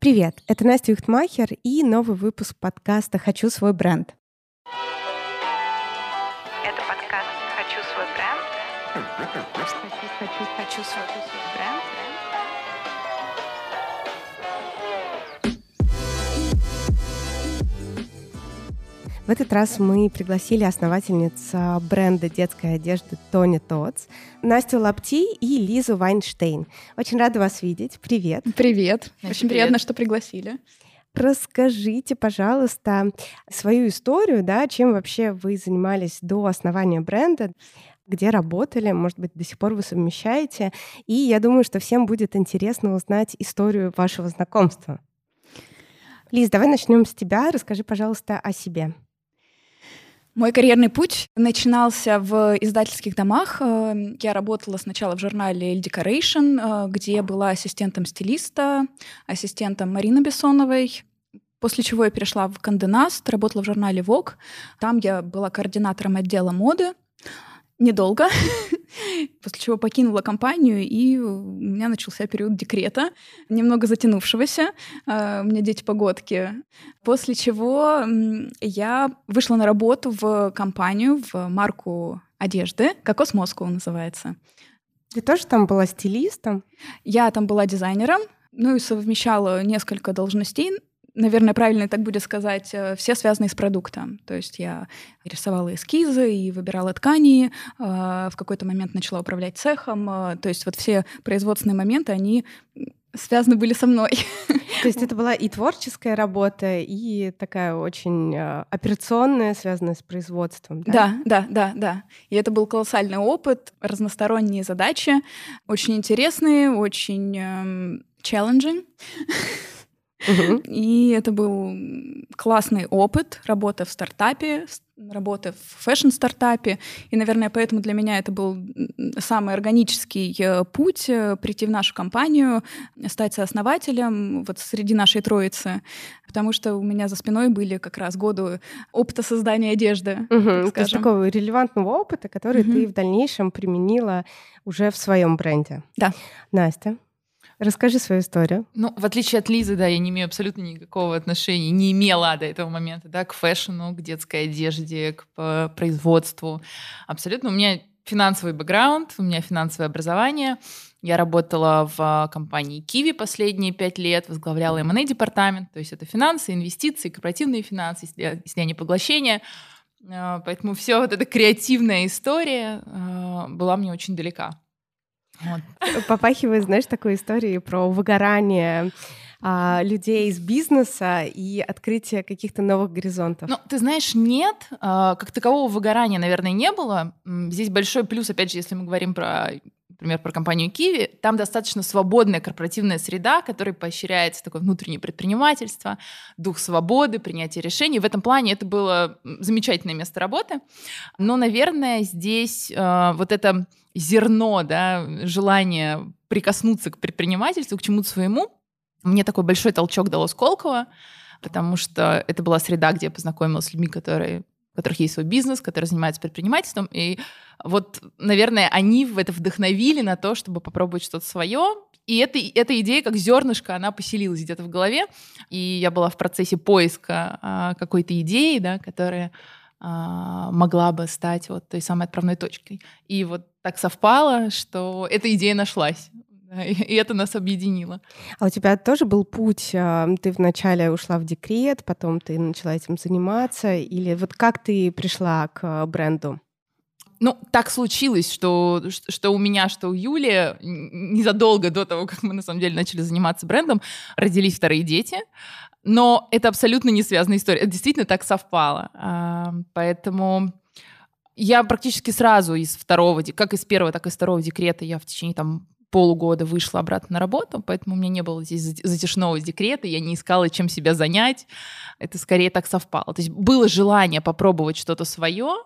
Привет, это Настя Юхтмахер и новый выпуск подкаста «Хочу свой бренд». Это подкаст «Хочу свой бренд». Хочу, хочу, хочу свой бренд. В этот раз мы пригласили основательниц бренда детской одежды Тони Тотс, Настю Лапти и Лизу Вайнштейн. Очень рада вас видеть. Привет. Привет. Очень привет. приятно, что пригласили. Расскажите, пожалуйста, свою историю, да, чем вообще вы занимались до основания бренда, где работали, может быть, до сих пор вы совмещаете. И я думаю, что всем будет интересно узнать историю вашего знакомства. Лиз, давай начнем с тебя. Расскажи, пожалуйста, о себе. Мой карьерный путь начинался в издательских домах. Э, я работала сначала в журнале Elle Decoration, э, где была ассистентом стилиста, ассистентом Марины Бессоновой. После чего я перешла в Канденаст, работала в журнале Vogue. Там я была координатором отдела моды недолго, после чего покинула компанию, и у меня начался период декрета, немного затянувшегося. А, у меня дети-погодки. После чего я вышла на работу в компанию, в марку одежды, «Кокос Москва» называется. Ты тоже там была стилистом? Я там была дизайнером, ну и совмещала несколько должностей наверное, правильно так будет сказать, э, все связанные с продуктом. То есть я рисовала эскизы и выбирала ткани, э, в какой-то момент начала управлять цехом. Э, то есть вот все производственные моменты, они связаны были со мной. То есть это была и творческая работа, и такая очень операционная, связанная с производством. Да? да, да, да, да. И это был колоссальный опыт, разносторонние задачи, очень интересные, очень эм, И это был классный опыт работы в стартапе, работы в фэшн-стартапе. И, наверное, поэтому для меня это был самый органический э, путь э, прийти в нашу компанию, стать сооснователем вот среди нашей троицы, потому что у меня за спиной были как раз годы опыта создания одежды. Угу, то есть такого релевантного опыта, который угу. ты в дальнейшем применила уже в своем бренде. Да. Настя? Расскажи свою историю. Ну, в отличие от Лизы, да, я не имею абсолютно никакого отношения, не имела до этого момента, да, к фэшну, к детской одежде, к производству. Абсолютно. У меня финансовый бэкграунд, у меня финансовое образование. Я работала в компании Kiwi последние пять лет, возглавляла M&A департамент, то есть это финансы, инвестиции, корпоративные финансы, если они поглощения. А, поэтому все вот эта креативная история а, была мне очень далека. Вот. Попахивает, знаешь, такой истории про выгорание а, людей из бизнеса и открытие каких-то новых горизонтов? Ну, ты знаешь, нет. А, как такового выгорания, наверное, не было. Здесь большой плюс, опять же, если мы говорим про например, про компанию Kiwi, там достаточно свободная корпоративная среда, которая поощряется такое внутреннее предпринимательство, дух свободы, принятие решений. В этом плане это было замечательное место работы. Но, наверное, здесь э, вот это зерно, да, желание прикоснуться к предпринимательству, к чему-то своему, мне такой большой толчок дало Сколково, потому что это была среда, где я познакомилась с людьми, которые, у которых есть свой бизнес, которые занимаются предпринимательством. И вот, наверное, они в это вдохновили на то, чтобы попробовать что-то свое. И эта, эта идея, как зернышко, она поселилась где-то в голове. И я была в процессе поиска а, какой-то идеи, да, которая а, могла бы стать вот той самой отправной точкой. И вот так совпало, что эта идея нашлась. И это нас объединило. А у тебя тоже был путь? А, ты вначале ушла в декрет, потом ты начала этим заниматься? Или вот как ты пришла к бренду? Ну, так случилось, что, что у меня, что у Юли незадолго до того, как мы на самом деле начали заниматься брендом, родились вторые дети. Но это абсолютно не связанная история. Это действительно так совпало. А, поэтому я практически сразу из второго, как из первого, так и из второго декрета я в течение там полугода вышла обратно на работу, поэтому у меня не было здесь затяжного декрета, я не искала, чем себя занять. Это скорее так совпало. То есть было желание попробовать что-то свое,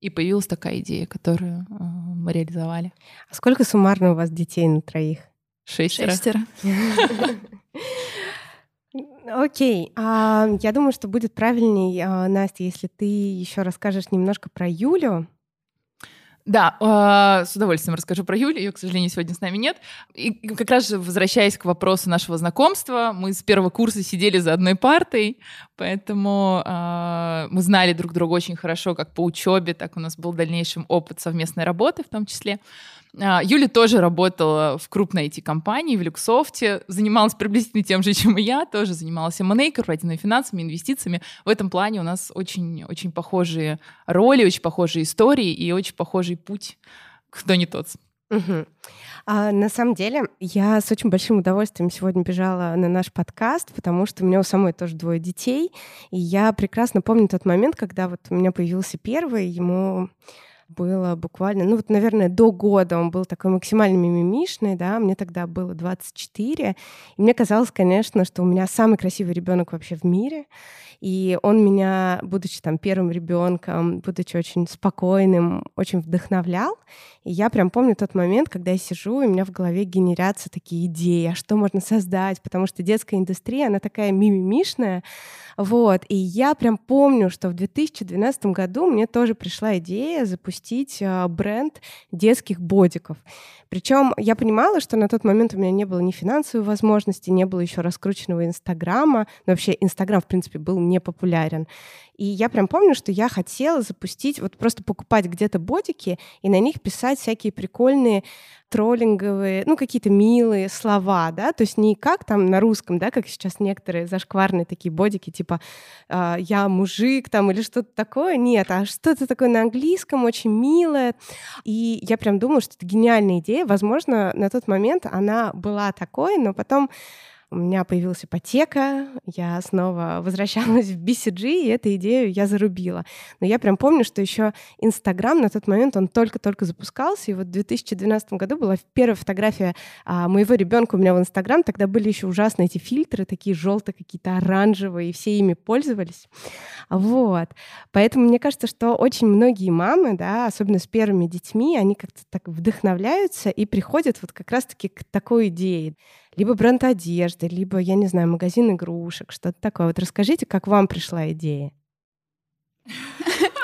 и появилась такая идея, которую э, мы реализовали. А сколько суммарно у вас детей на троих? Шестеро. Шестеро. Окей, а, я думаю, что будет правильней, а, Настя, если ты еще расскажешь немножко про Юлю. Да, э, с удовольствием расскажу про Юлю. Ее, к сожалению, сегодня с нами нет. И как раз возвращаясь к вопросу нашего знакомства, мы с первого курса сидели за одной партой, поэтому э, мы знали друг друга очень хорошо, как по учебе, так у нас был дальнейший опыт совместной работы в том числе. А, Юля тоже работала в крупной IT-компании, в Люксофте, занималась приблизительно тем же, чем и я, тоже занималась M&A, корпоративными финансами, инвестициями. В этом плане у нас очень, очень похожие роли, очень похожие истории и очень похожий путь кто не тот. Угу. А, на самом деле, я с очень большим удовольствием сегодня бежала на наш подкаст, потому что у меня у самой тоже двое детей, и я прекрасно помню тот момент, когда вот у меня появился первый, ему было буквально, ну вот, наверное, до года он был такой максимально мимимишный, да, мне тогда было 24, и мне казалось, конечно, что у меня самый красивый ребенок вообще в мире, и он меня, будучи там первым ребенком, будучи очень спокойным, очень вдохновлял, и я прям помню тот момент, когда я сижу, и у меня в голове генерятся такие идеи, а что можно создать, потому что детская индустрия, она такая мимимишная, вот, и я прям помню, что в 2012 году мне тоже пришла идея запустить а, бренд детских бодиков. Причем я понимала, что на тот момент у меня не было ни финансовой возможности, не было еще раскрученного Инстаграма. Но вообще Инстаграм, в принципе, был не популярен. И я прям помню, что я хотела запустить, вот просто покупать где-то бодики и на них писать всякие прикольные троллинговые, ну, какие-то милые слова, да, то есть не как там на русском, да, как сейчас некоторые зашкварные такие бодики, типа э, «я мужик» там или что-то такое, нет, а что-то такое на английском очень милое. И я прям думала, что это гениальная идея, возможно, на тот момент она была такой, но потом у меня появилась ипотека, я снова возвращалась в BCG, и эту идею я зарубила. Но я прям помню, что еще Инстаграм на тот момент, он только-только запускался, и вот в 2012 году была первая фотография а, моего ребенка у меня в Инстаграм, тогда были еще ужасные эти фильтры, такие желтые, какие-то оранжевые, и все ими пользовались. Вот. Поэтому мне кажется, что очень многие мамы, да, особенно с первыми детьми, они как-то так вдохновляются и приходят вот как раз-таки к такой идее либо бренд одежды, либо, я не знаю, магазин игрушек, что-то такое. Вот расскажите, как вам пришла идея?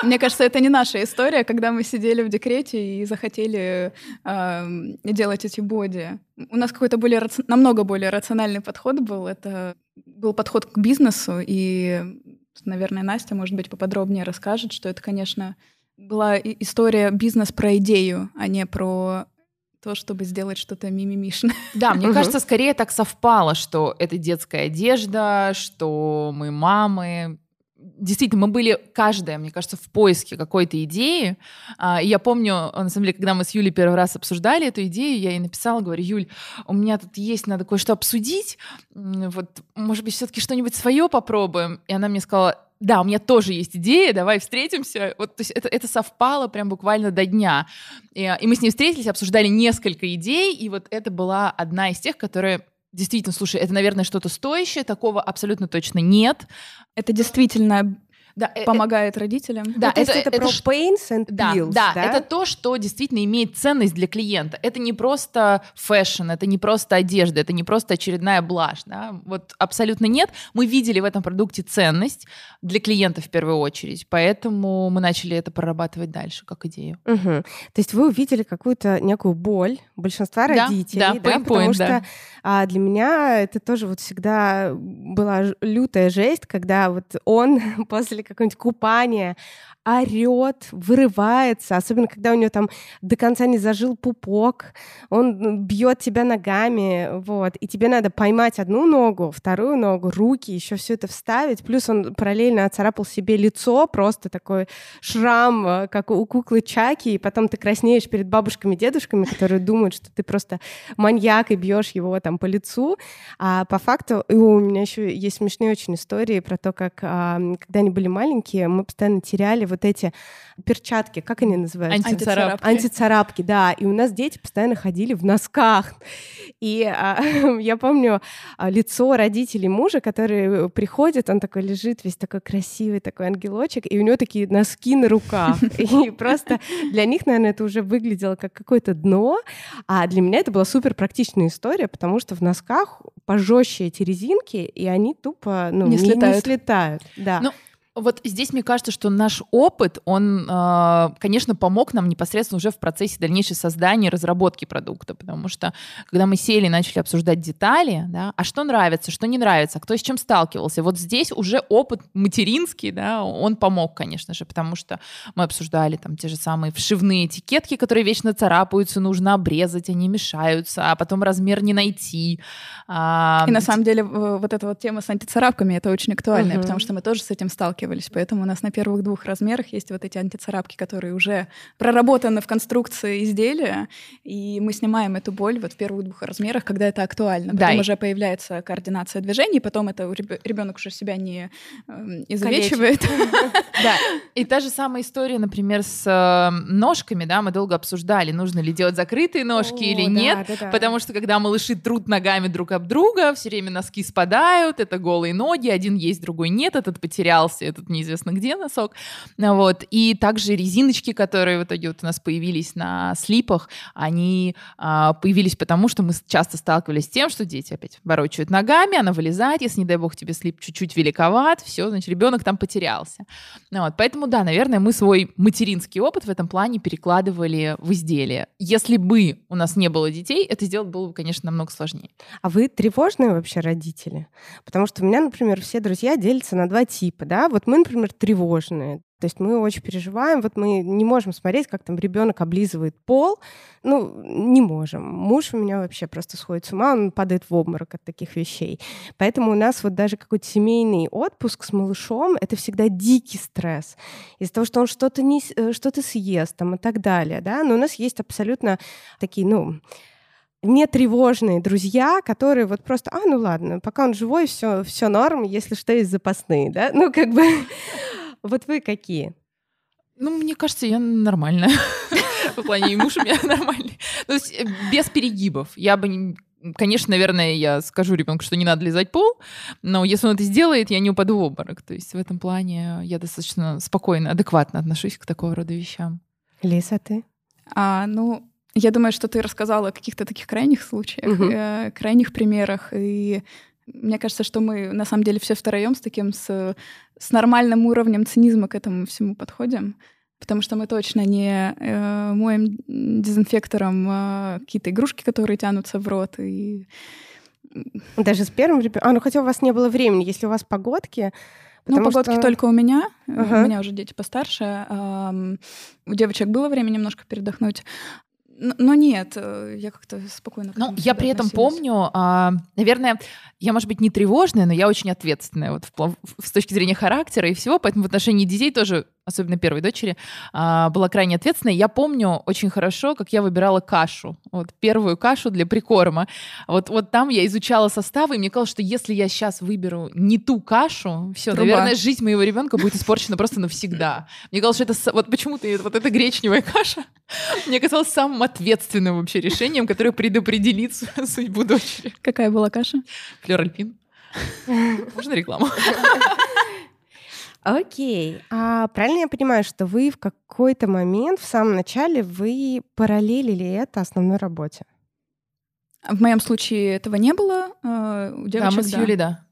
Мне кажется, это не наша история, когда мы сидели в декрете и захотели э, делать эти боди. У нас какой-то более намного более рациональный подход был. Это был подход к бизнесу, и, наверное, Настя, может быть, поподробнее расскажет, что это, конечно, была история бизнес про идею, а не про то, чтобы сделать что-то мимимишное. Да, мне кажется, скорее так совпало, что это детская одежда, что мы мамы. Действительно, мы были каждая, мне кажется, в поиске какой-то идеи. А, и я помню, на самом деле, когда мы с Юлей первый раз обсуждали эту идею, я ей написала, говорю, Юль, у меня тут есть, надо кое-что обсудить. Вот, может быть, все-таки что-нибудь свое попробуем. И она мне сказала, да, у меня тоже есть идея, давай встретимся. Вот, то есть это, это совпало прям буквально до дня. И, и мы с ней встретились, обсуждали несколько идей, и вот это была одна из тех, которые действительно, слушай, это, наверное, что-то стоящее, такого абсолютно точно нет. Это действительно да, э, э, помогает родителям. Да, ну, это, это, это про pains and да, pills, да, да, это то, что действительно имеет ценность для клиента. Это не просто фэшн, это не просто одежда, это не просто очередная блажь. Да? Вот абсолютно нет. Мы видели в этом продукте ценность для клиента в первую очередь, поэтому мы начали это прорабатывать дальше как идею. Угу. То есть вы увидели какую-то некую боль большинства да, родителей, да, да, point, потому point, что да. а, для меня это тоже вот всегда была лютая жесть, когда вот он после какое-нибудь купание, орет, вырывается, особенно когда у него там до конца не зажил пупок, он бьет тебя ногами, вот, и тебе надо поймать одну ногу, вторую ногу, руки, еще все это вставить, плюс он параллельно оцарапал себе лицо, просто такой шрам, э, как у куклы Чаки, и потом ты краснеешь перед бабушками, дедушками, которые думают, что ты просто маньяк и бьешь его там по лицу, а по факту и у меня еще есть смешные очень истории про то, как а, когда они были маленькие, мы постоянно теряли вот эти перчатки, как они называются? Антицарапки. Антицарапки, да. И у нас дети постоянно ходили в носках. И а, я помню а, лицо родителей мужа, который приходит, он такой лежит, весь такой красивый, такой ангелочек, и у него такие носки на руках. И просто для них, наверное, это уже выглядело как какое-то дно, а для меня это была супер практичная история, потому что в носках пожестче эти резинки, и они тупо ну, не, не слетают. Не слетают да. Ну, Вот здесь мне кажется, что наш опыт, он, э, конечно, помог нам непосредственно уже в процессе дальнейшего создания и разработки продукта, потому что когда мы сели и начали обсуждать детали, да, а что нравится, что не нравится, кто с чем сталкивался, вот здесь уже опыт материнский, да, он помог, конечно же, потому что мы обсуждали там те же самые вшивные этикетки, которые вечно царапаются, нужно обрезать, они мешаются, а потом размер не найти. А, и на самом деле вот эта вот тема с антицарапками, это очень актуальная, угу. потому что мы тоже с этим сталкивались сталкивались. Поэтому у нас на первых двух размерах есть вот эти антицарапки, которые уже проработаны в конструкции изделия, и мы снимаем эту боль вот в первых двух размерах, когда это актуально. Потом да. уже появляется координация движений, потом это ребенок уже себя не э, изувечивает. Да. И та же самая история, например, с э, ножками, да, мы долго обсуждали, нужно ли делать закрытые ножки или нет, потому что когда малыши трут ногами друг об друга, все время носки спадают, это голые ноги, один есть, другой нет, этот потерялся, этот неизвестно где носок. Вот. И также резиночки, которые в итоге вот у нас появились на слипах, они а, появились потому, что мы часто сталкивались с тем, что дети опять ворочают ногами, она вылезает, если, не дай бог, тебе слип чуть-чуть великоват, все, значит, ребенок там потерялся. Вот. Поэтому, да, наверное, мы свой материнский опыт в этом плане перекладывали в изделие. Если бы у нас не было детей, это сделать было бы, конечно, намного сложнее. А вы тревожные вообще родители? Потому что у меня, например, все друзья делятся на два типа, да, вот вот мы, например, тревожные. То есть мы очень переживаем, вот мы не можем смотреть, как там ребенок облизывает пол. Ну, не можем. Муж у меня вообще просто сходит с ума, он падает в обморок от таких вещей. Поэтому у нас вот даже какой-то семейный отпуск с малышом — это всегда дикий стресс. Из-за того, что он что-то не, э, что-то съест там и так далее, да. Но у нас есть абсолютно такие, ну, не тревожные друзья, которые вот просто, а, ну ладно, пока он живой, все, все норм, если что, есть запасные, да? Ну, как бы, вот вы какие? Ну, мне кажется, я нормальная. В плане и муж у меня нормальный. То есть э, без перегибов. Я бы не Конечно, наверное, я скажу ребенку, что не надо лизать пол, но если он это сделает, я не упаду в обморок. То есть в этом плане я достаточно спокойно, адекватно отношусь к такого рода вещам. Лиса, ты? А, ну, я думаю, что ты рассказала о каких-то таких крайних случаях, угу. э, крайних примерах, и мне кажется, что мы на самом деле все втроем с таким с, с нормальным уровнем цинизма к этому всему подходим, потому что мы точно не э, моем дезинфектором э, какие-то игрушки, которые тянутся в рот и даже с первым ребенком. А, ну хотя у вас не было времени, если у вас погодки, ну, погодки что... только у меня. Uh-huh. У меня уже дети постарше. У девочек было время немножко передохнуть. Но нет, э, я как-то спокойно. Ну, я при этом помню, а, наверное, я, может быть, не тревожная, но я очень ответственная вот в, в, с точки зрения характера и всего, поэтому в отношении детей тоже особенно первой дочери, а, была крайне ответственной. Я помню очень хорошо, как я выбирала кашу. Вот первую кашу для прикорма. Вот, вот там я изучала составы, и мне казалось, что если я сейчас выберу не ту кашу, все, наверное, жизнь моего ребенка будет испорчена просто навсегда. Мне казалось, что это вот почему-то вот эта гречневая каша мне казалось самым ответственным вообще решением, которое предопределит судьбу дочери. Какая была каша? Флёр Можно рекламу? Окей. А правильно я понимаю, что вы в какой-то момент, в самом начале, вы параллелили это основной работе? В моем случае этого не было. А, у девочек, да, мы с да. Юлей, да.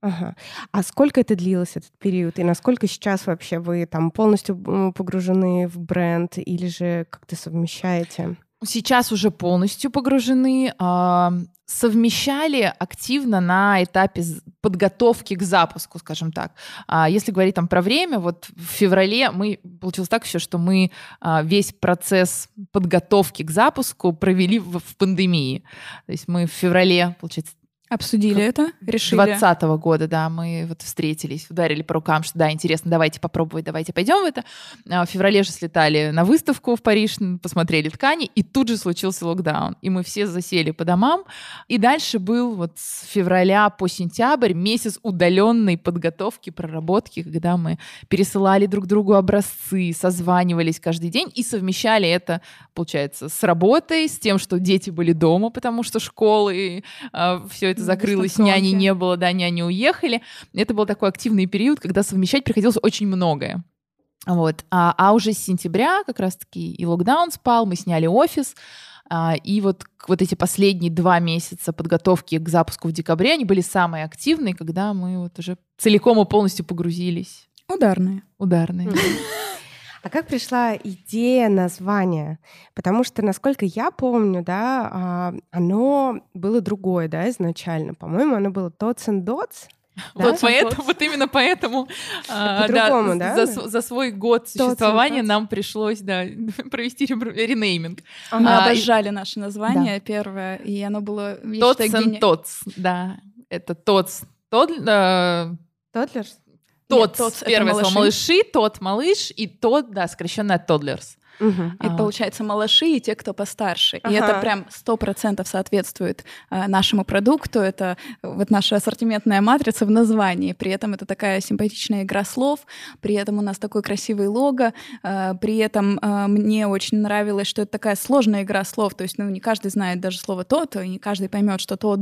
Ага. А сколько это длилось, этот период? И насколько сейчас вообще вы там полностью погружены в бренд или же как-то совмещаете? Сейчас уже полностью погружены. А, совмещали активно на этапе подготовки к запуску, скажем так. А если говорить там про время, вот в феврале мы получилось так еще, что мы а, весь процесс подготовки к запуску провели в пандемии. То есть мы в феврале, получается, Обсудили это, решили. 20 года, да, мы вот встретились, ударили по рукам, что да, интересно, давайте попробовать, давайте пойдем в это. А в феврале же слетали на выставку в Париж, посмотрели ткани, и тут же случился локдаун. И мы все засели по домам. И дальше был вот с февраля по сентябрь месяц удаленной подготовки, проработки, когда мы пересылали друг другу образцы, созванивались каждый день и совмещали это, получается, с работой, с тем, что дети были дома, потому что школы, а, все это закрылось, няни не было, да, няни уехали. Это был такой активный период, когда совмещать приходилось очень многое. Вот. А, а уже с сентября как раз-таки и локдаун спал, мы сняли офис, а, и вот, вот эти последние два месяца подготовки к запуску в декабре, они были самые активные, когда мы вот уже целиком и полностью погрузились Ударные. Ударные. А как пришла идея названия? Потому что, насколько я помню, да, а, оно было другое, да, изначально. По-моему, оно было Tots and Dots. Да? Вот поэтому, вот именно поэтому, а, да, да? за, за свой год существования нам пришлось, да, провести ренейминг. Мы А, обожали наше название первое, и оно было... and гени- Tots, да, это Tots, тот, э, Тодлерс? Tots, Tots — это первое слово, малыши. малыши, тот малыш, и тот, да, сокращенно от toddlers. Мгм. Это А. получается малыши и те, кто постарше. И Ага. это прям сто процентов соответствует э, нашему продукту. Это вот наша ассортиментная матрица в названии. При этом это такая симпатичная игра слов. При этом у нас такой красивый лого. э, При этом э, мне очень нравилось, что это такая сложная игра слов. То есть, ну, не каждый знает даже слово тот, и не каждый поймет, что тот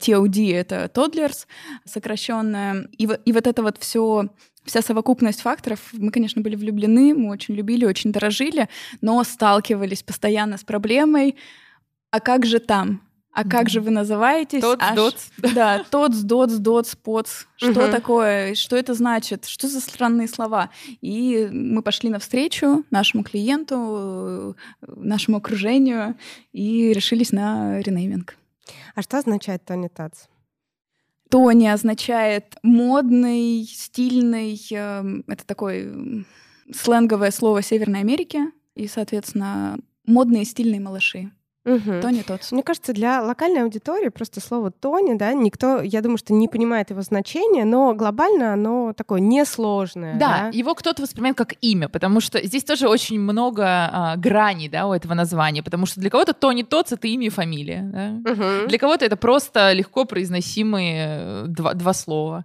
TOD — это toddlers, сокращенное. И, и вот это вот все вся совокупность факторов. Мы, конечно, были влюблены, мы очень любили, очень дорожили, но сталкивались постоянно с проблемой. А как же там? А как Да. же вы называетесь? Tots, А. Да, тотс, дотс, дотс, поц. Что Мгм. такое? Что это значит? Что за странные слова? И мы пошли навстречу нашему клиенту, нашему окружению и решились на ренейминг. А что означает Тони Тац? Тони означает модный, стильный. эм, Это такое сленговое слово Северной Америки. И, соответственно, модные стильные малыши. Мгм. Тони Тотс. Мне кажется, для локальной аудитории просто слово Тони, да, никто, я думаю, что не понимает его значение, но глобально оно такое несложное. Да, его кто-то воспринимает как имя, потому что здесь тоже очень много а, граней, да, у этого названия, потому что для кого-то Тони Тотс — это имя и фамилия, да? Мгм. Для кого-то это просто легко произносимые э, два, два слова,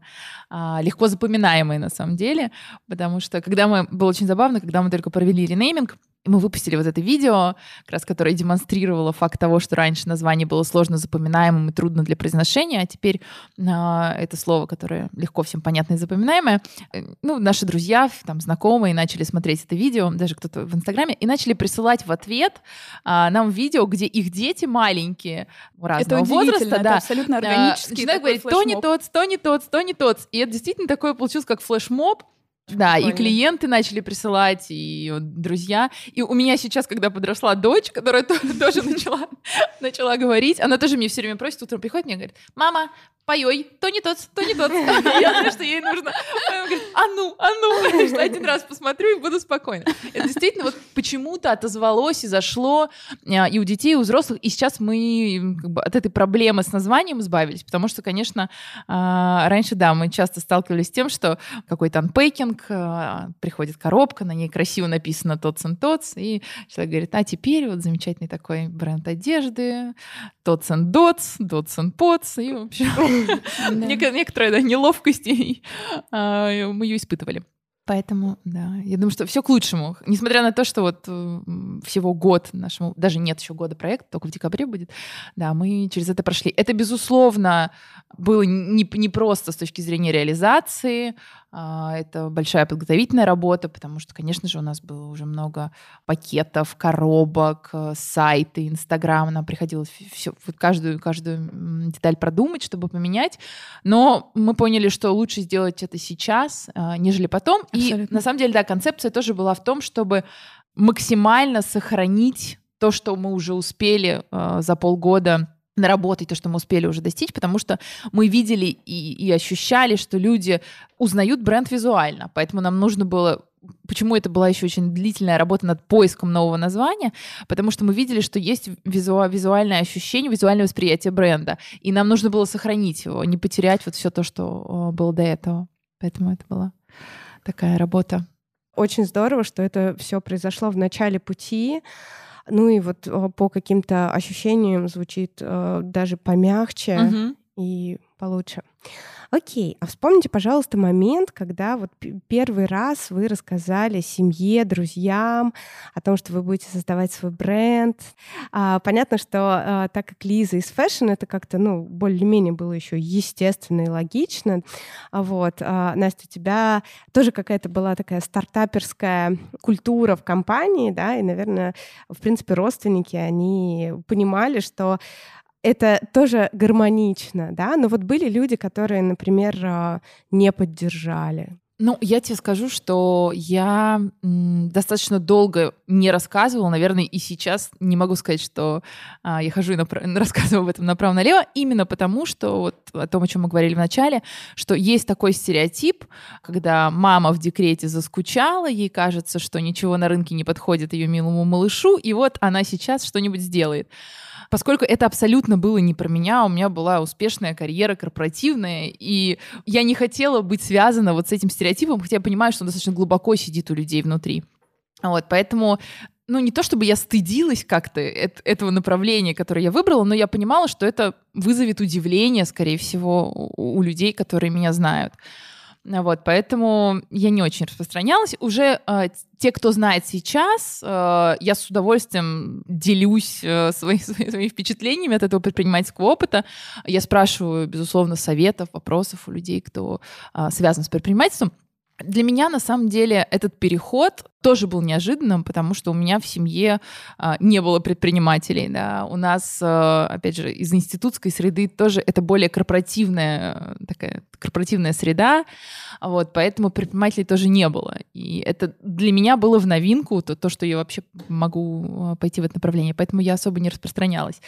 а, легко запоминаемые на самом деле, потому что когда мы... Было очень забавно, когда мы только провели ренейминг, и мы выпустили вот это видео, как раз которое демонстрировало факт того, что раньше название было сложно запоминаемым и трудно для произношения, а теперь а, это слово, которое легко всем понятно и запоминаемое. Э, Ну, наши друзья, там, знакомые начали смотреть это видео, даже кто-то в Инстаграме, и начали присылать в ответ а, нам видео, где их дети маленькие, разного это возраста, это да, абсолютно а, органический начинают такой говорить флешмоб. Тотс, Тони Тотс, Тони Тотс. И это действительно такое получилось, как флешмоб. Да, и Прикольно. клиенты начали присылать, и друзья. И у меня сейчас, когда подросла дочь, которая то- тоже начала, начала говорить, она тоже мне все время просит, утром приходит мне и говорит, мама, поёй, то не тот, то не тот. Я знаю, что ей нужно. Она говорит, а ну, а ну, что один раз посмотрю и буду спокойна. Это действительно вот почему-то отозвалось и зашло а, и у детей, и у взрослых. И сейчас мы как бы от этой проблемы с названием избавились, потому что, конечно, а, раньше, да, мы часто сталкивались с тем, что какой-то анпейкинг, а, приходит коробка, на ней красиво написано Tots and Tots, и человек говорит, а теперь вот замечательный такой бренд одежды, Tots and Dots, Dots and Pots, и, в общем, Да. Нек- некоторая неловкость а, мы ее испытывали. Поэтому, да, я думаю, что все к лучшему. Несмотря на то, что вот э, всего год нашему, даже нет еще года проекта, только в декабре будет, да, мы через это прошли. Это, безусловно, было не, не просто с точки зрения реализации, это большая подготовительная работа, потому что, конечно же, у нас было уже много пакетов, коробок, э, сайты, Инстаграм. Нам приходилось все, вот каждую, каждую деталь продумать, чтобы поменять. Но мы поняли, что лучше сделать это сейчас, а, нежели потом. И Абсолютно. на самом деле, да, концепция тоже была в том, чтобы максимально сохранить то, что мы уже успели э, за полгода наработать, то, что мы успели уже достичь, потому что мы видели и, и ощущали, что люди узнают бренд визуально. Поэтому нам нужно было Почему это была еще очень длительная работа над поиском нового названия? Потому что мы видели, что есть визуа- визуальное ощущение, визуальное восприятие бренда. И нам нужно было сохранить его, не потерять вот все то, что э, было до этого. Поэтому это была такая работа. Очень здорово, что это все произошло в начале пути. Ну и вот э, по каким-то ощущениям звучит э, даже помягче Мгм. И получше. Окей, а вспомните, пожалуйста, момент, когда вот первый раз вы рассказали семье, друзьям о том, что вы будете создавать свой бренд. А, понятно, что а, так как Лиза из фэшн, это как-то, ну, более-менее было еще естественно и логично. А вот, а, Настя, у тебя тоже какая-то была такая стартаперская культура в компании, да, и, наверное, в принципе, родственники, они понимали, что это тоже гармонично, да, но вот были люди, которые, например, а, не поддержали. Ну, я тебе скажу, что я достаточно долго не рассказывала, наверное, и сейчас не могу сказать, что а, я хожу и напра- рассказываю об этом направо-налево, именно потому, что вот о том, о чем мы говорили в начале, что есть такой стереотип, когда мама в декрете заскучала, ей кажется, что ничего на рынке не подходит ее милому малышу, и вот она сейчас что-нибудь сделает. Поскольку это абсолютно было не про меня, у меня была успешная карьера корпоративная, и я не хотела быть связана вот с этим стереотипом, хотя я понимаю, что он достаточно глубоко сидит у людей внутри. Вот, поэтому ну, не то чтобы я стыдилась как-то этого направления, которое я выбрала, но я понимала, что это вызовет удивление, скорее всего, у людей, которые меня знают. Вот, поэтому я не очень распространялась. Уже э, те, кто знает сейчас, э, я с удовольствием делюсь э, свои, свои, своими впечатлениями от этого предпринимательского опыта. Я спрашиваю, безусловно, советов, вопросов у людей, кто э, связан с предпринимательством. Для меня, на самом деле, этот переход тоже был неожиданным, потому что у меня в семье а, не было предпринимателей. Да. У нас, а, опять же, из институтской среды тоже это более корпоративная такая корпоративная среда, вот, поэтому предпринимателей тоже не было. И это для меня было в новинку, то, то что я вообще могу а, пойти в это направление, поэтому я особо не распространялась.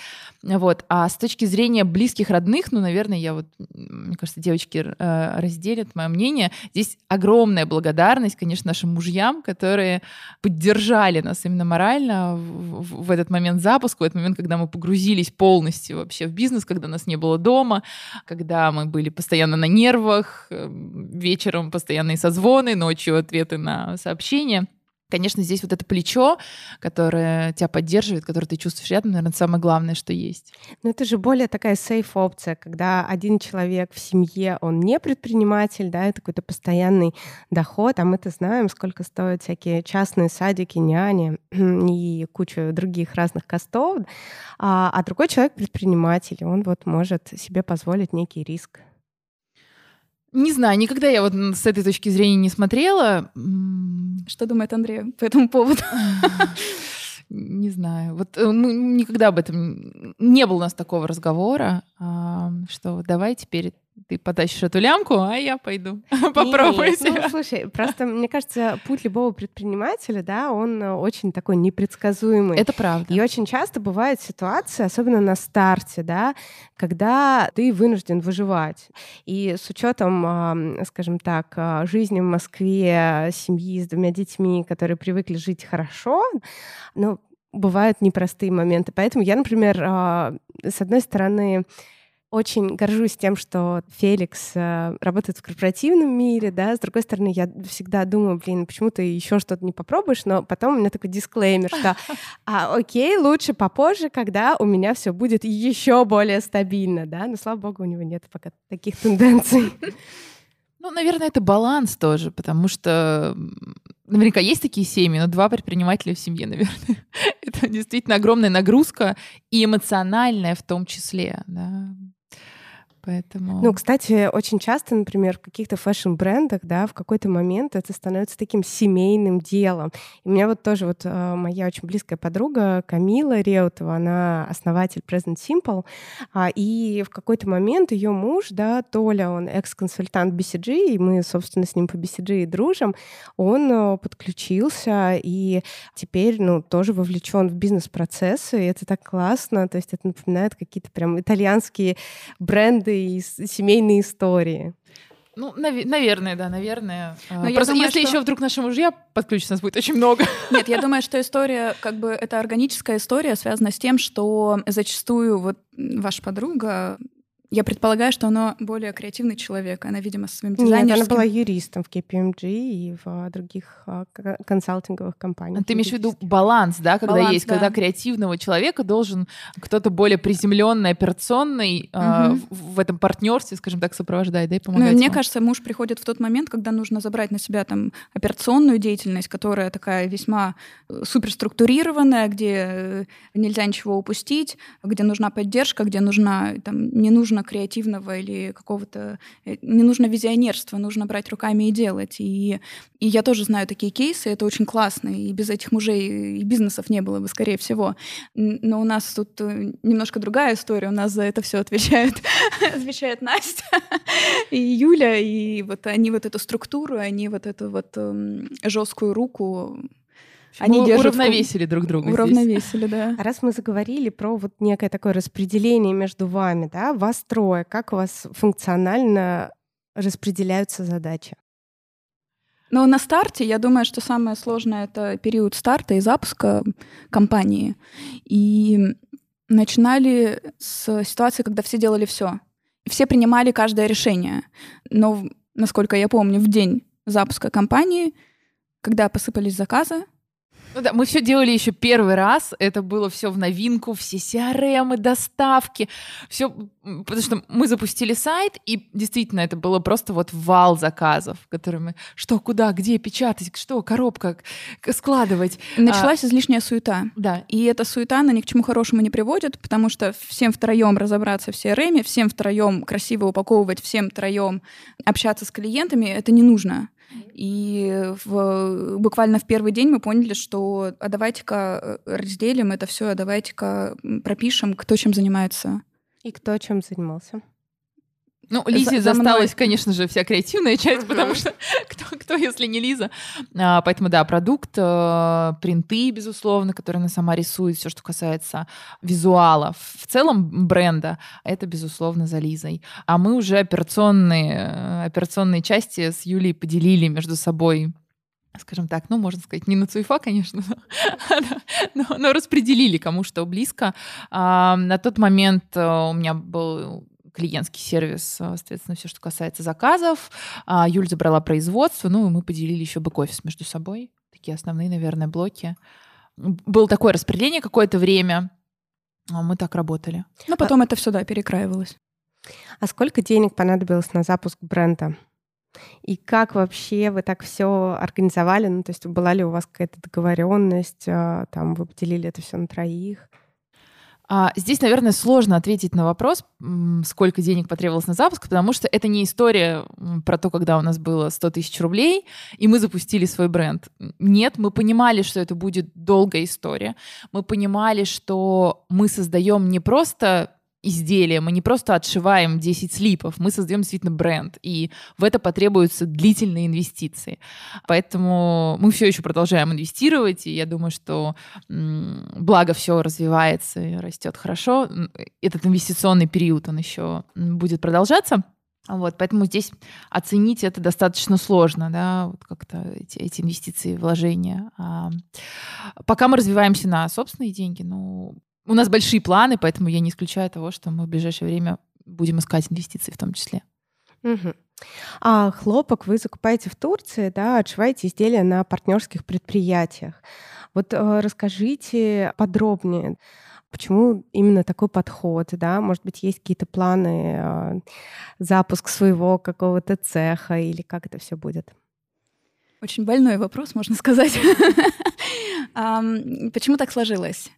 Вот. А с точки зрения близких родных, ну, наверное, я вот, мне кажется, девочки э, разделят мое мнение. Здесь огромная благодарность, конечно, нашим мужьям, которые поддержали нас именно морально в, в этот момент запуска, в этот момент, когда мы погрузились полностью вообще в бизнес, когда нас не было дома, когда мы были постоянно на нервах, э, вечером постоянные созвоны, ночью ответы на сообщения конечно, здесь вот это плечо, которое тебя поддерживает, которое ты чувствуешь рядом, наверное, самое главное, что есть. Но это же более такая сейф опция, когда один человек в семье, он не предприниматель, да, это какой-то постоянный доход, а мы-то знаем, сколько стоят всякие частные садики, няни и куча других разных костов, а, а другой человек предприниматель, он вот может себе позволить некий риск. Не знаю, никогда я вот с этой точки зрения не смотрела. Что думает Андрей по этому поводу? Не знаю. Вот мы э, никогда об этом не было у нас такого разговора, что давай теперь ты потащишь эту лямку, а я пойду попробую Ну, слушай, просто мне кажется, путь любого предпринимателя, да, он э, очень такой непредсказуемый. Это правда. И очень часто бывают ситуации, особенно на старте, да, когда ты вынужден выживать. И с учетом, скажем так, а, жизни в Москве, семьи с двумя детьми, которые привыкли жить хорошо, ну, бывают непростые моменты. Поэтому я, например, а, с одной стороны, очень горжусь тем, что Феликс э, работает в корпоративном мире, да, с другой стороны, я всегда думаю, блин, почему ты еще что-то не попробуешь, но потом у меня такой дисклеймер, что, а, окей, лучше попозже, когда у меня все будет еще более стабильно, да, но слава богу, у него нет пока таких тенденций. Ну, наверное, это баланс тоже, потому что наверняка есть такие семьи, но два предпринимателя в семье, наверное. это действительно огромная нагрузка и эмоциональная в том числе, да. Поэтому... Ну, кстати, очень часто, например, в каких-то фэшн-брендах, да, в какой-то момент это становится таким семейным делом. И у меня вот тоже вот э, моя очень близкая подруга Камила Реутова, она основатель Present Simple, а, и в какой-то момент ее муж, да, Толя, он экс-консультант BCG, и мы, собственно, с ним по BCG и дружим, он э, подключился и теперь, ну, тоже вовлечен в бизнес-процессы, и это так классно, то есть это напоминает какие-то прям итальянские бренды, и семейные истории. Ну, нав- наверное, да, наверное. Но Просто думаю, если что... еще вдруг наши мужья подключатся, нас будет очень много. Нет, я думаю, что история, как бы, это органическая история, связана с тем, что зачастую вот ваша подруга я предполагаю, что она более креативный человек. Она, видимо, со своим дизайнерским... Нет, она была юристом в KPMG и в а, других а, консалтинговых компаниях. А ты имеешь в виду баланс, да, когда баланс, есть, да. когда креативного человека должен кто-то более приземленный, операционный угу. э, в, в этом партнерстве, скажем так, сопровождать, да, и помогать. Ну, мне кажется, муж приходит в тот момент, когда нужно забрать на себя там операционную деятельность, которая такая весьма э, суперструктурированная, где э, нельзя ничего упустить, где нужна поддержка, где нужна там не нужно нужно креативного или какого-то... э, Не нужно визионерства, нужно брать руками и делать. И, и я тоже знаю такие кейсы, это очень классно, и без этих мужей и бизнесов не было бы, скорее всего. Но у нас тут э, немножко другая история, у нас за это все отвечает, отвечает Настя и Юля, и вот они вот эту структуру, они вот эту вот эм, жесткую руку, они Мы держат уравновесили друг друга здесь. уравновесили, да. А раз мы заговорили про вот некое такое распределение между вами, да, вас трое, как у вас функционально распределяются задачи? Но на старте, я думаю, что самое сложное — это период старта и запуска компании. И начинали с ситуации, когда все делали все. Все принимали каждое решение. Но, насколько я помню, в день запуска компании, когда посыпались заказы, Ну да, мы все делали еще первый раз. Это было все в новинку, все CRM, доставки, все, потому что мы запустили сайт, и действительно это было просто вот вал заказов, которые мы что, куда, где печатать, что, коробка, складывать. началась излишняя суета. Да, И эта суета, она ни к чему хорошему не приводит, потому что всем втроем разобраться в CRM, всем втроем красиво упаковывать, всем втроем общаться с клиентами, это не нужно. И в- буквально в первый день мы поняли, что а давайте-ка э, разделим это все, а давайте-ка пропишем, кто чем занимается. И кто чем занимался? Ну, Лизе за досталась, конечно же, вся креативная часть, потому что кто, кто, если не Лиза. А, поэтому, да, продукт, э, принты, безусловно, которые она сама рисует, все, что касается визуала. В целом бренда, это, безусловно, за Лизой. А мы уже операционные, э, операционные части с Юлей поделили между собой скажем так, ну, можно сказать, не на цуефа, конечно, но, но- но распределили кому что близко. А, на тот момент э, у меня был клиентский сервис, э, соответственно, все, что касается заказов. А, Юль забрала производство, ну, и мы поделили еще бэк-офис между собой. Такие основные, наверное, блоки. Было такое распределение какое-то время. А Мы так работали. Но потом это все, да, перекраивалось. А сколько денег понадобилось на запуск бренда? И как вообще вы так все организовали? Ну, то есть была ли у вас какая-то договоренность? а, Там вы поделили это все на троих? А, Здесь, наверное, сложно ответить на вопрос, сколько денег потребовалось на запуск, потому что это не история про то, когда у нас было 100 тысяч рублей, и мы запустили свой бренд. Нет, мы понимали, что это будет долгая история. Мы понимали, что мы создаем не просто изделие, мы не просто отшиваем 10 слипов, мы создаем действительно бренд, и в это потребуются длительные инвестиции. Поэтому мы все еще продолжаем инвестировать, и я думаю, что благо все развивается и растет хорошо. Этот инвестиционный период, он еще будет продолжаться. Вот, поэтому здесь оценить это достаточно сложно, да, вот как-то эти, эти инвестиции, вложения. А, пока мы развиваемся на собственные деньги, ну, у нас большие планы, поэтому я не исключаю того, что мы в ближайшее время будем искать инвестиции в том числе. Мгм. А хлопок вы закупаете в Турции, да, отшиваете изделия на партнерских предприятиях. Вот э, расскажите подробнее, почему именно такой подход, да? Может быть, есть какие-то планы, э, запуск своего какого-то цеха или как это все будет? Очень больной вопрос, можно сказать. Почему так сложилось?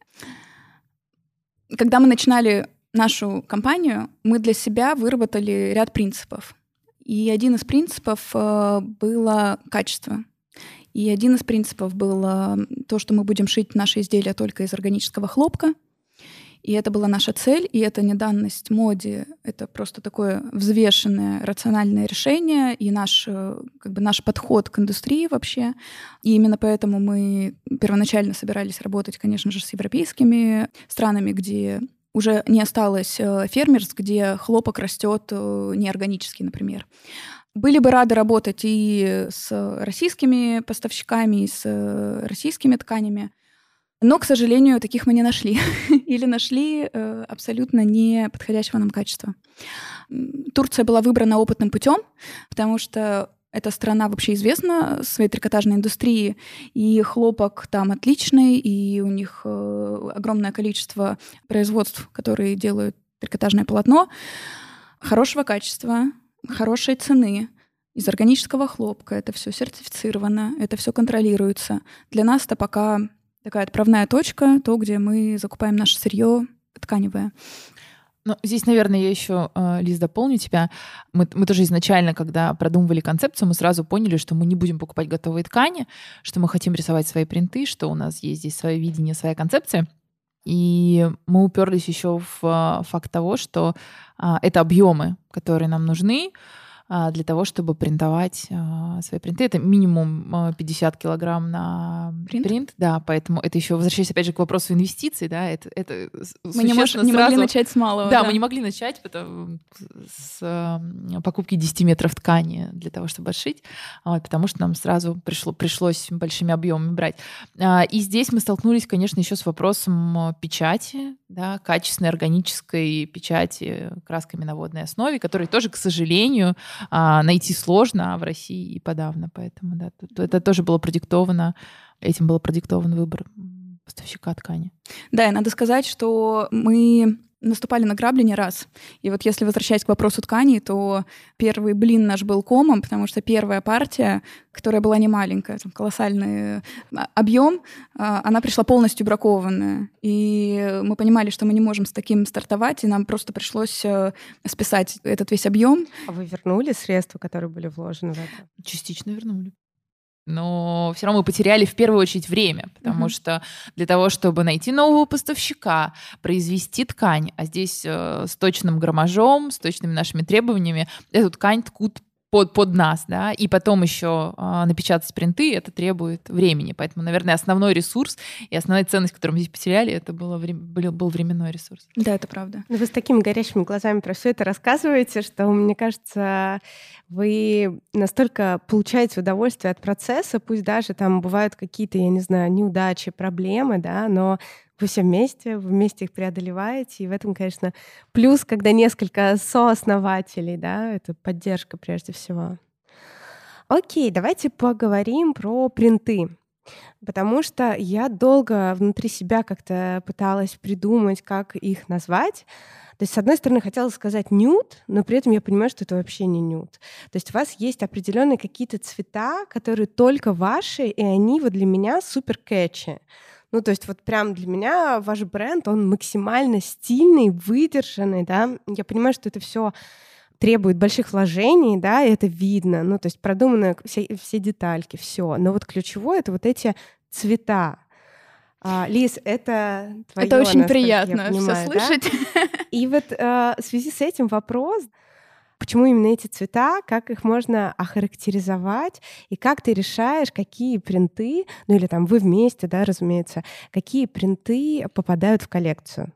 Когда мы начинали нашу компанию, мы для себя выработали ряд принципов. И один из принципов э, было качество. И один из принципов было то, что мы будем шить наши изделия только из органического хлопка. И это была наша цель, и это не данность моде, это просто такое взвешенное, рациональное решение и наш, э, как бы наш подход к индустрии вообще. И именно поэтому мы первоначально собирались работать, конечно же, с европейскими странами, где уже не осталось э, фермерств, где хлопок растет э, неорганически, например. Были бы рады работать и с российскими поставщиками, и с российскими тканями, но, к сожалению, таких мы не нашли. Или нашли э, абсолютно не подходящего нам качества. Турция была выбрана опытным путем, потому что эта страна вообще известна своей трикотажной индустрией, и хлопок там отличный, и у них э, огромное количество производств, которые делают трикотажное полотно хорошего качества, хорошей цены, из органического хлопка. Это все сертифицировано, это все контролируется. Для нас это пока такая отправная точка, то, где мы закупаем наше сырье тканевое. Ну, здесь, наверное, я еще, э, Лиз, дополню тебя. Мы, мы тоже изначально, когда продумывали концепцию, мы сразу поняли, что мы не будем покупать готовые ткани, что мы хотим рисовать свои принты, что у нас есть здесь свое видение, своя концепция. И мы уперлись еще в э, факт того, что а, это объемы, которые нам нужны, для того, чтобы принтовать а, свои принты. Это минимум 50 а, килограмм на принт? принт, да, поэтому это еще, возвращаясь опять же к вопросу инвестиций, да, это, это Мы не, можем, не могли начать с малого. Да, да, мы не могли начать потому, с покупки 10 метров ткани для того, чтобы отшить, вот, потому что нам сразу пришло, пришлось большими объемами брать. И здесь мы столкнулись, конечно, еще с вопросом печати, да, качественной органической печати красками на водной основе, которой тоже, к сожалению, а, найти сложно, а в России и подавно. Поэтому да, это тоже было продиктовано, этим был продиктован выбор поставщика ткани. Да, и надо сказать, что мы наступали на грабли не раз. И вот если возвращаясь к вопросу тканей, то первый блин наш был комом, потому что первая партия, которая была не маленькая, там колоссальный а, объем, а, она пришла полностью бракованная. И мы понимали, что мы не можем с таким стартовать, и нам просто пришлось э, списать этот весь объем. А вы вернули средства, которые были вложены в это? Частично вернули но все равно мы потеряли в первую очередь время, потому uh-huh. что для того, чтобы найти нового поставщика, произвести ткань, а здесь э, с точным граммажом, с точными нашими требованиями, эту ткань ткут под, под нас, да, и потом еще э, напечатать принты, это требует времени. Поэтому, наверное, основной ресурс и основная ценность, которую мы здесь потеряли, это было, был, был временной ресурс. Да, это правда. Но ну, вы с такими горящими глазами про все это рассказываете, что, мне кажется, вы настолько получаете удовольствие от процесса, пусть даже там бывают какие-то, я не знаю, неудачи, проблемы, да, но вы все вместе, вы вместе их преодолеваете, и в этом, конечно, плюс, когда несколько сооснователей, да, это поддержка прежде всего. Окей, давайте поговорим про принты. Потому что я долго внутри себя как-то пыталась придумать, как их назвать. То есть, с одной стороны, хотела сказать нюд, но при этом я понимаю, что это вообще не нюд. То есть у вас есть определенные какие-то цвета, которые только ваши, и они вот для меня супер кэчи. Ну, то есть вот прям для меня ваш бренд, он максимально стильный, выдержанный, да. Я понимаю, что это все требует больших вложений, да, и это видно, ну, то есть продуманы все, все детальки, все. Но вот ключевое — это вот эти цвета. А, Лиз, это твое, Это очень приятно понимаю, все слышать. Да? И вот а, в связи с этим вопрос, Почему именно эти цвета, как их можно охарактеризовать, и как ты решаешь, какие принты, ну или там вы вместе, да, разумеется, какие принты попадают в коллекцию?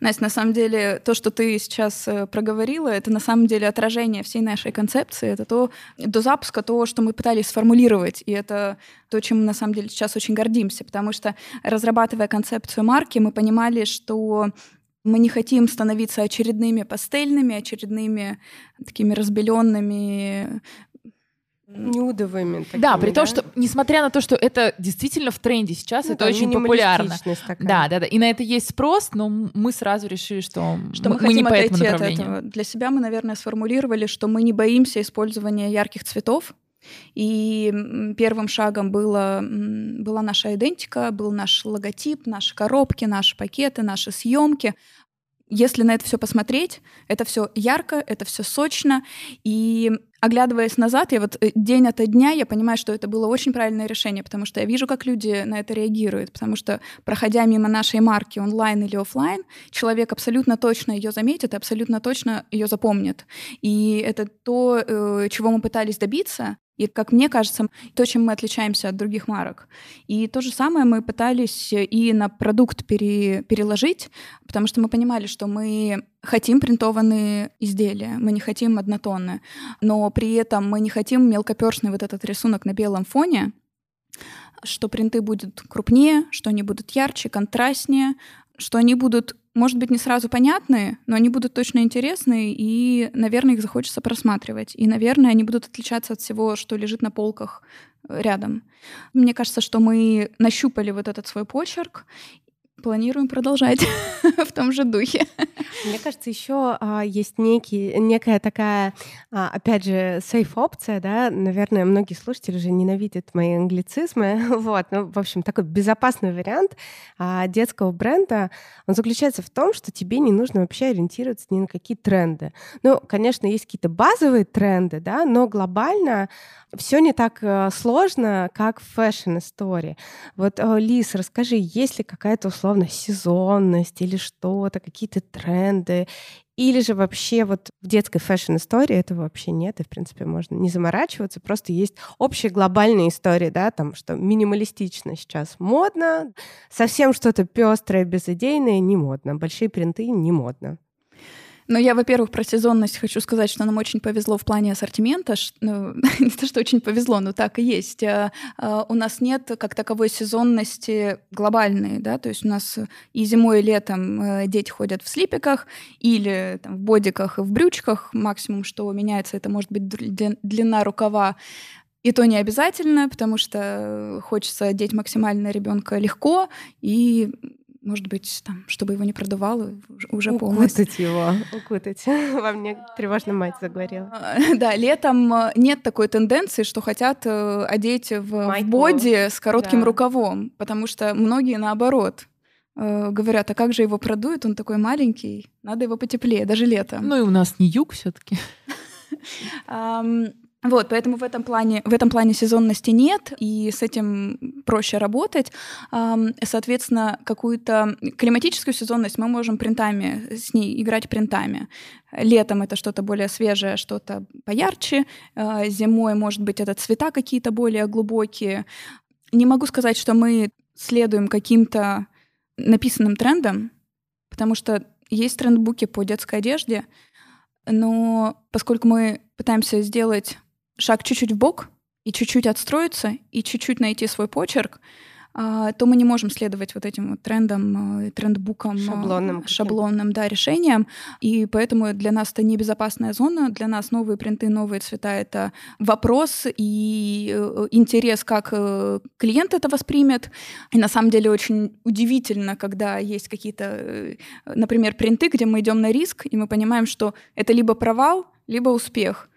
Настя, на самом деле, то, что ты сейчас э, проговорила, это на самом деле отражение всей нашей концепции. Это то, до запуска то, что мы пытались сформулировать. И это то, чем мы на самом деле сейчас очень гордимся. Потому что, разрабатывая концепцию марки, мы понимали, что мы не хотим становиться очередными пастельными, очередными такими разбеленными нюдовыми. Такими, да, при да? том, что, несмотря на то, что это действительно в тренде сейчас, ну, это очень популярно. Такая. Да, да, да. И на это есть спрос, но мы сразу решили, что, что мы, мы, мы не по этому направлению. От этого. Для себя мы, наверное, сформулировали, что мы не боимся использования ярких цветов. И первым шагом было, была наша идентика, был наш логотип, наши коробки, наши пакеты, наши съемки. Если на это все посмотреть, это все ярко, это все сочно. И оглядываясь назад, я вот э, день ото дня, я понимаю, что это было очень правильное решение, потому что я вижу, как люди на это реагируют, потому что, проходя мимо нашей марки онлайн или офлайн, человек абсолютно точно ее заметит и абсолютно точно ее запомнит. И это то, э, чего мы пытались добиться, и, как мне кажется, то, чем мы отличаемся от других марок. И то же самое мы пытались и на продукт пере, переложить, потому что мы понимали, что мы хотим принтованные изделия, мы не хотим однотонные, но при этом мы не хотим мелкоперстный вот этот рисунок на белом фоне, что принты будут крупнее, что они будут ярче, контрастнее, что они будут может быть, не сразу понятные, но они будут точно интересны, и, наверное, их захочется просматривать. И, наверное, они будут отличаться от всего, что лежит на полках э, рядом. Мне кажется, что мы нащупали вот этот свой почерк, планируем продолжать в том же духе. Мне кажется, еще а, есть некий, некая такая, а, опять же, сейф-опция, да, наверное, многие слушатели уже ненавидят мои англицизмы, вот, ну, в общем, такой безопасный вариант а, детского бренда, он заключается в том, что тебе не нужно вообще ориентироваться ни на какие тренды. Ну, конечно, есть какие-то базовые тренды, да, но глобально все не так э, сложно, как в фэшн-истории. Вот, э, Лиз, расскажи, есть ли какая-то условно сезонность или что-то, какие-то тренды, или же вообще вот в детской фэшн-истории этого вообще нет, и, в принципе, можно не заморачиваться, просто есть общая глобальная история, да, там, что минималистично сейчас модно, совсем что-то пестрое, безыдейное не модно, большие принты не модно. Но я, во-первых, про сезонность хочу сказать, что нам очень повезло в плане ассортимента. Ну, не то, что очень повезло, но так и есть. А, а, у нас нет как таковой сезонности глобальной, да, то есть у нас и зимой, и летом э, дети ходят в слипиках или там, в бодиках и в брючках. Максимум, что меняется, это может быть длина рукава. И то не обязательно, потому что хочется одеть максимально ребенка легко и может быть, там, чтобы его не продувало уже полностью. Укутать его, укутать. Во мне тревожно мать заговорила. А, да, летом э, нет такой тенденции, что хотят э, одеть в боди с коротким да. рукавом, потому что многие наоборот э, говорят, а как же его продуют, он такой маленький, надо его потеплее, даже летом. Ну и у нас не юг все таки Вот, поэтому в этом плане, в этом плане сезонности нет, и с этим проще работать. Соответственно, какую-то климатическую сезонность мы можем принтами, с ней играть принтами. Летом это что-то более свежее, что-то поярче. А, зимой, может быть, это цвета какие-то более глубокие. Не могу сказать, что мы следуем каким-то написанным трендам, потому что есть трендбуки по детской одежде, но поскольку мы пытаемся сделать шаг чуть-чуть в бок и чуть-чуть отстроиться, и чуть-чуть найти свой почерк, а, то мы не можем следовать вот этим вот трендам, а, трендбукам, а, шаблонным, шаблонным да, решениям. И поэтому для нас это небезопасная зона. Для нас новые принты, новые цвета — это вопрос и э, интерес, как э, клиент это воспримет. И на самом деле очень удивительно, когда есть какие-то, э, например, принты, где мы идем на риск, и мы понимаем, что это либо провал, либо успех.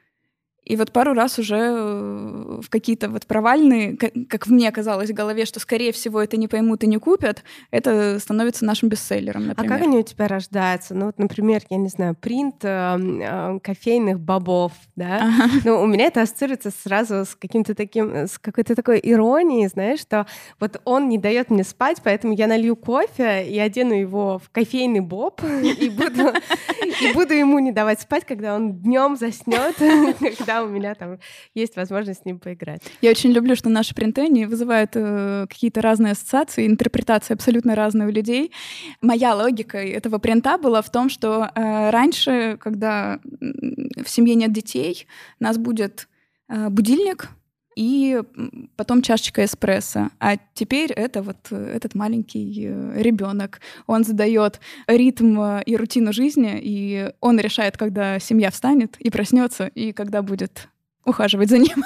И вот пару раз уже э, в какие-то вот провальные, как мне казалось в голове, что, скорее всего, это не поймут и не купят, это становится нашим бестселлером, например. А как они у тебя рождаются? Ну вот, например, я не знаю, принт э, э, кофейных бобов, да? Ага. Ну, у меня это ассоциируется сразу с каким-то таким, с какой-то такой иронией, знаешь, что вот он не дает мне спать, поэтому я налью кофе и одену его в кофейный боб и буду, и буду ему не давать спать, когда он днем заснет, когда у меня там есть возможность с ним поиграть. Я очень люблю, что наши принты, они вызывают э, какие-то разные ассоциации, интерпретации абсолютно разные у людей. Моя логика этого принта была в том, что э, раньше, когда в семье нет детей, нас будет э, будильник, и потом чашечка эспрессо. А теперь это вот э, этот маленький э, ребенок. Он задает ритм э, и рутину жизни, и он решает, когда семья встанет и проснется, и когда будет ухаживать за ним.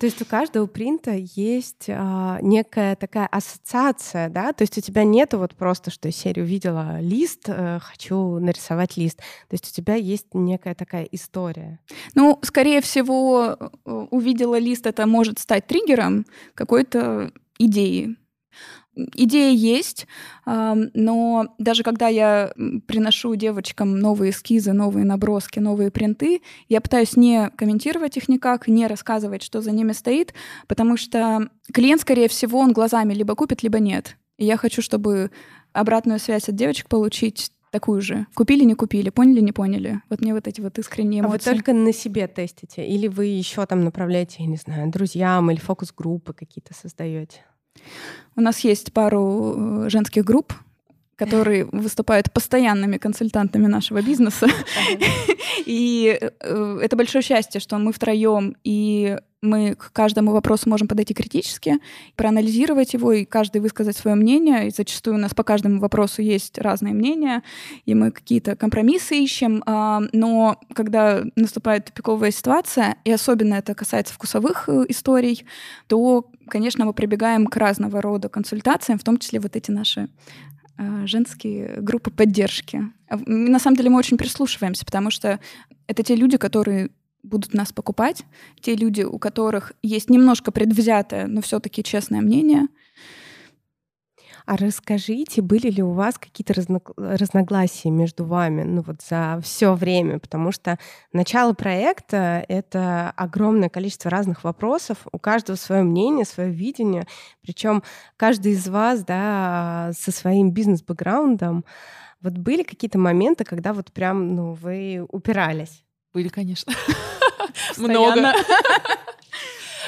То есть у каждого принта есть а, некая такая ассоциация, да? То есть у тебя нету вот просто, что из серии увидела лист, э, хочу нарисовать лист. То есть у тебя есть некая такая история. Ну, скорее всего, э, увидела лист, это может стать триггером какой-то идеи. Идея есть, но даже когда я приношу девочкам новые эскизы, новые наброски, новые принты, я пытаюсь не комментировать их никак, не рассказывать, что за ними стоит, потому что клиент, скорее всего, он глазами либо купит, либо нет. И я хочу, чтобы обратную связь от девочек получить такую же. Купили, не купили, поняли, не поняли. Вот мне вот эти вот искренние эмоции. А вы только на себе тестите? Или вы еще там направляете, я не знаю, друзьям или фокус-группы какие-то создаете? У нас есть пару э, женских групп, которые выступают постоянными консультантами нашего бизнеса. И э, это большое счастье, что мы втроем, и мы к каждому вопросу можем подойти критически, проанализировать его, и каждый высказать свое мнение. И зачастую у нас по каждому вопросу есть разные мнения, и мы какие-то компромиссы ищем. А, но когда наступает тупиковая ситуация, и особенно это касается вкусовых э, историй, то, конечно, мы прибегаем к разного рода консультациям, в том числе вот эти наши э, женские группы поддержки. А на самом деле мы очень прислушиваемся, потому что это те люди, которые будут нас покупать, те люди, у которых есть немножко предвзятое, но все-таки честное мнение. А расскажите, были ли у вас какие-то разно... разногласия между вами, ну вот за все время, потому что начало проекта — это огромное количество разных вопросов, у каждого свое мнение, свое видение, причем каждый из вас, да, со своим бизнес-бэкграундом. Вот были какие-то моменты, когда вот прям, ну, вы упирались? Были, конечно. Много.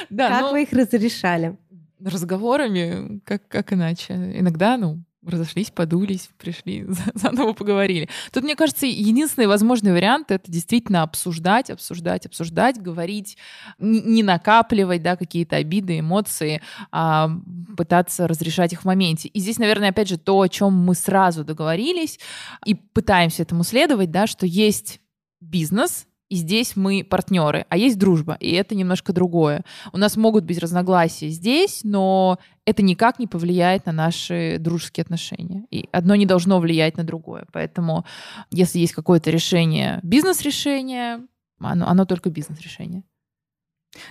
Да, как вы их разрешали? Разговорами, как, как иначе. Иногда, ну, разошлись, подулись, пришли, заново поговорили. Тут, мне кажется, единственный возможный вариант — это действительно обсуждать, обсуждать, обсуждать, говорить, не накапливать да, какие-то обиды, эмоции, а пытаться разрешать их в моменте. И здесь, наверное, опять же, то, о чем мы сразу договорились и пытаемся этому следовать, да, что есть бизнес, и здесь мы партнеры, а есть дружба, и это немножко другое. У нас могут быть разногласия здесь, но это никак не повлияет на наши дружеские отношения. И одно не должно влиять на другое. Поэтому если есть какое-то решение, бизнес-решение, оно, оно только бизнес-решение.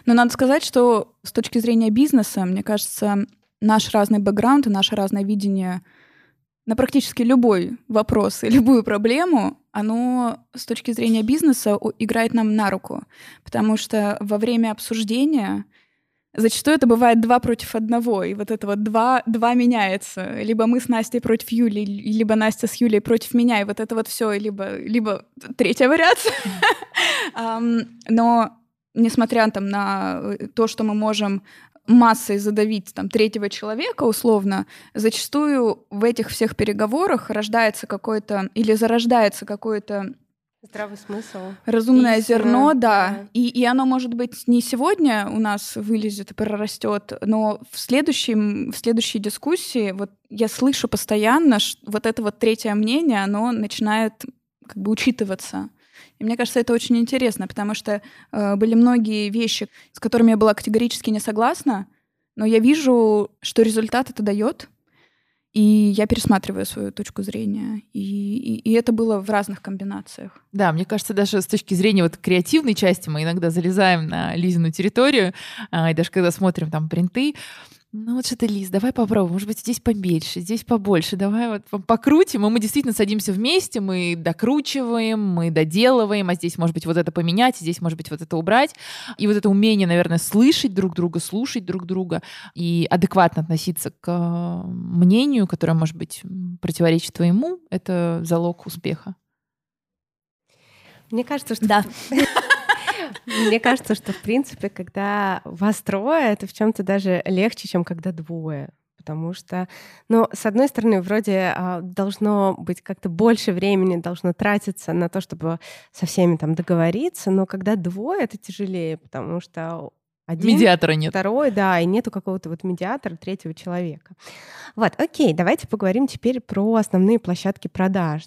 Но надо сказать, что с точки зрения бизнеса, мне кажется, наш разный бэкграунд и наше разное видение на практически любой вопрос и любую проблему, оно с точки зрения бизнеса играет нам на руку. Потому что во время обсуждения зачастую это бывает два против одного, и вот это вот два, два меняется. Либо мы с Настей против Юли, либо Настя с Юлей против меня, и вот это вот все, либо, либо третья вариация. Но несмотря там на э, то, что мы можем массой задавить там третьего человека условно, зачастую в этих всех переговорах рождается какой-то или зарождается какой-то Здравый смысл. Разумное Истина, зерно, да. да. И, и оно, может быть, не сегодня у нас вылезет и прорастет, но в, следующем, в следующей дискуссии вот я слышу постоянно, что вот это вот третье мнение, оно начинает как бы учитываться. И мне кажется, это очень интересно, потому что э, были многие вещи, с которыми я была категорически не согласна, но я вижу, что результат это дает, и я пересматриваю свою точку зрения. И, и, и это было в разных комбинациях. Да, мне кажется, даже с точки зрения вот креативной части мы иногда залезаем на Лизину территорию, а, и даже когда смотрим там принты, ну вот что-то, Лиз, давай попробуем. Может быть, здесь поменьше, здесь побольше. Давай вот покрутим. И мы действительно садимся вместе, мы докручиваем, мы доделываем, а здесь, может быть, вот это поменять, здесь, может быть, вот это убрать. И вот это умение, наверное, слышать друг друга, слушать друг друга и адекватно относиться к э, мнению, которое, может быть, противоречит твоему, это залог успеха. Мне кажется, что... Да. Мне кажется, что, в принципе, когда вас трое, это в чем то даже легче, чем когда двое. Потому что, ну, с одной стороны, вроде а, должно быть как-то больше времени, должно тратиться на то, чтобы со всеми там договориться, но когда двое, это тяжелее, потому что один, медиатора нет. Второй, да, и нету какого-то вот медиатора третьего человека. Вот, окей, давайте поговорим теперь про основные площадки продаж.